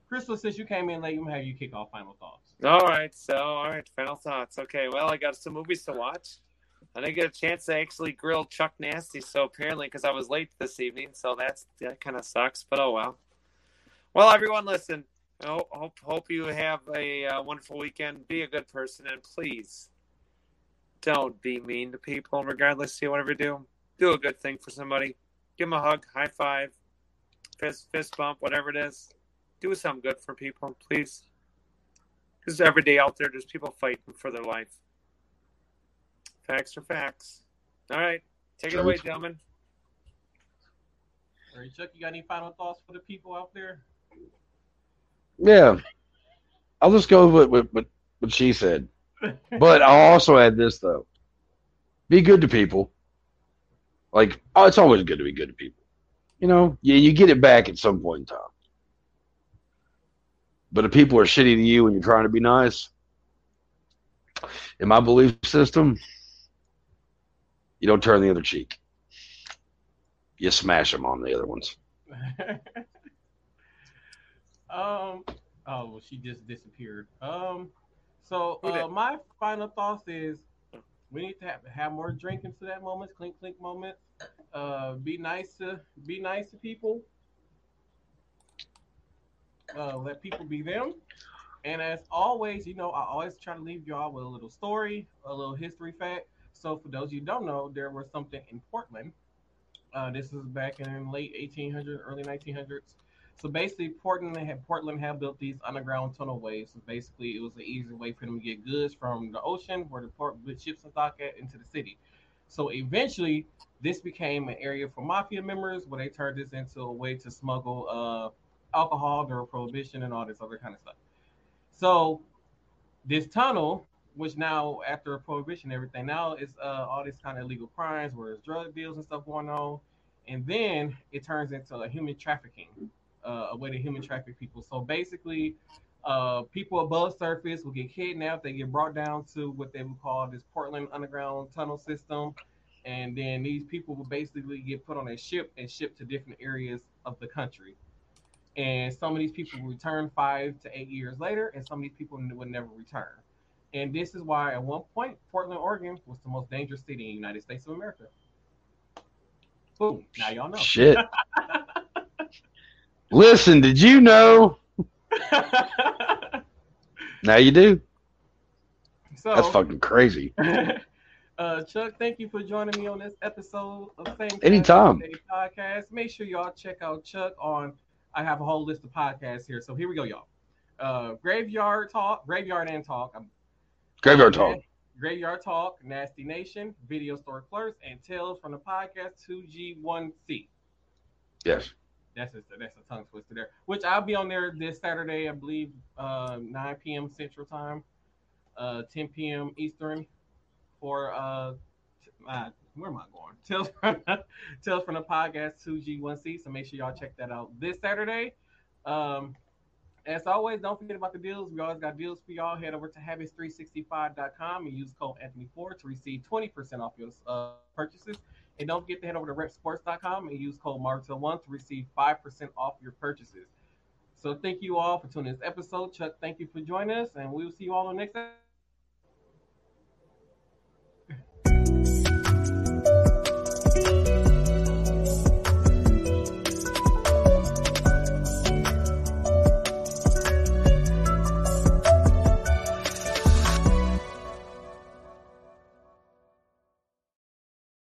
Crystal, since you came in late, I'm gonna have you kick off final thoughts. All right, so all right, final thoughts. Okay, well, I got some movies to watch. I didn't get a chance to actually grill Chuck Nasty, so apparently because I was late this evening, so that's that kind of sucks. But oh well. Well, everyone, listen. Hope hope you have a uh, wonderful weekend. Be a good person, and please don't be mean to people. Regardless of whatever you do, do a good thing for somebody. Give them a hug, high five, fist fist bump, whatever it is. Do something good for people, please. Because every day out there, there's people fighting for their life. Facts are facts. All right, take it away, gentlemen. All right, Chuck, you got any final thoughts for the people out there? Yeah, I'll just go with what what, what she said. [laughs] But I'll also add this though: be good to people. Like, oh, it's always good to be good to people. You know, you you get it back at some point in time. But if people are shitty to you and you're trying to be nice, in my belief system, you don't turn the other cheek. You smash them on the other ones. [laughs] um. Oh, well, she just disappeared. Um. So uh, my final thoughts is we need to have, have more drinking to that moments, clink clink moments. Uh, be nice to be nice to people. Uh, let people be them. And as always, you know, I always try to leave y'all with a little story, a little history fact. So for those you don't know, there was something in Portland. Uh, this is back in late 1800s, early 1900s. So basically, Portland had Portland had built these underground tunnelways. So basically, it was an easy way for them to get goods from the ocean, where the port with ships and dock at, into the city. So eventually, this became an area for mafia members, where they turned this into a way to smuggle uh, alcohol during prohibition and all this other kind of stuff. So this tunnel, which now after prohibition, everything now is uh, all this kind of illegal crimes, where there's drug deals and stuff going on, and then it turns into a human trafficking, uh, a way to human traffic people. So basically, uh, people above surface will get kidnapped. They get brought down to what they would call this Portland Underground Tunnel System, and then these people will basically get put on a ship and shipped to different areas of the country. And some of these people will return five to eight years later, and some of these people would never return. And this is why, at one point, Portland, Oregon was the most dangerous city in the United States of America. Boom. Now y'all know. Shit. [laughs] Listen, did you know? [laughs] Now you do. so, That's fucking crazy. [laughs] uh, Chuck, thank you for joining me on this episode of Same Anytime. Podcast. Make sure y'all check out Chuck on. I have a whole list of podcasts here, so here we go, y'all. Uh, Graveyard Talk, Graveyard and Talk. I'm Graveyard talk. Graveyard Talk, Nasty Nation, Video Store Clerks, and Tales from the Podcast 2G1C. Yes. That's a, that's a tongue twister there. Which I'll be on there this Saturday, I believe, uh, 9 p.m. Central Time, uh, 10 p.m. Eastern, for uh, t- uh where am I going? [laughs] Tales from Tales from the Podcast 2G1C. So make sure y'all check that out this Saturday. Um, as always, don't forget about the deals. We always got deals for y'all. Head over to habits365.com and use code Anthony4 to receive 20% off your uh, purchases. And don't forget to head over to repsports.com and use code Martel1 to receive 5% off your purchases. So thank you all for tuning in this episode. Chuck, thank you for joining us, and we will see you all on the next episode.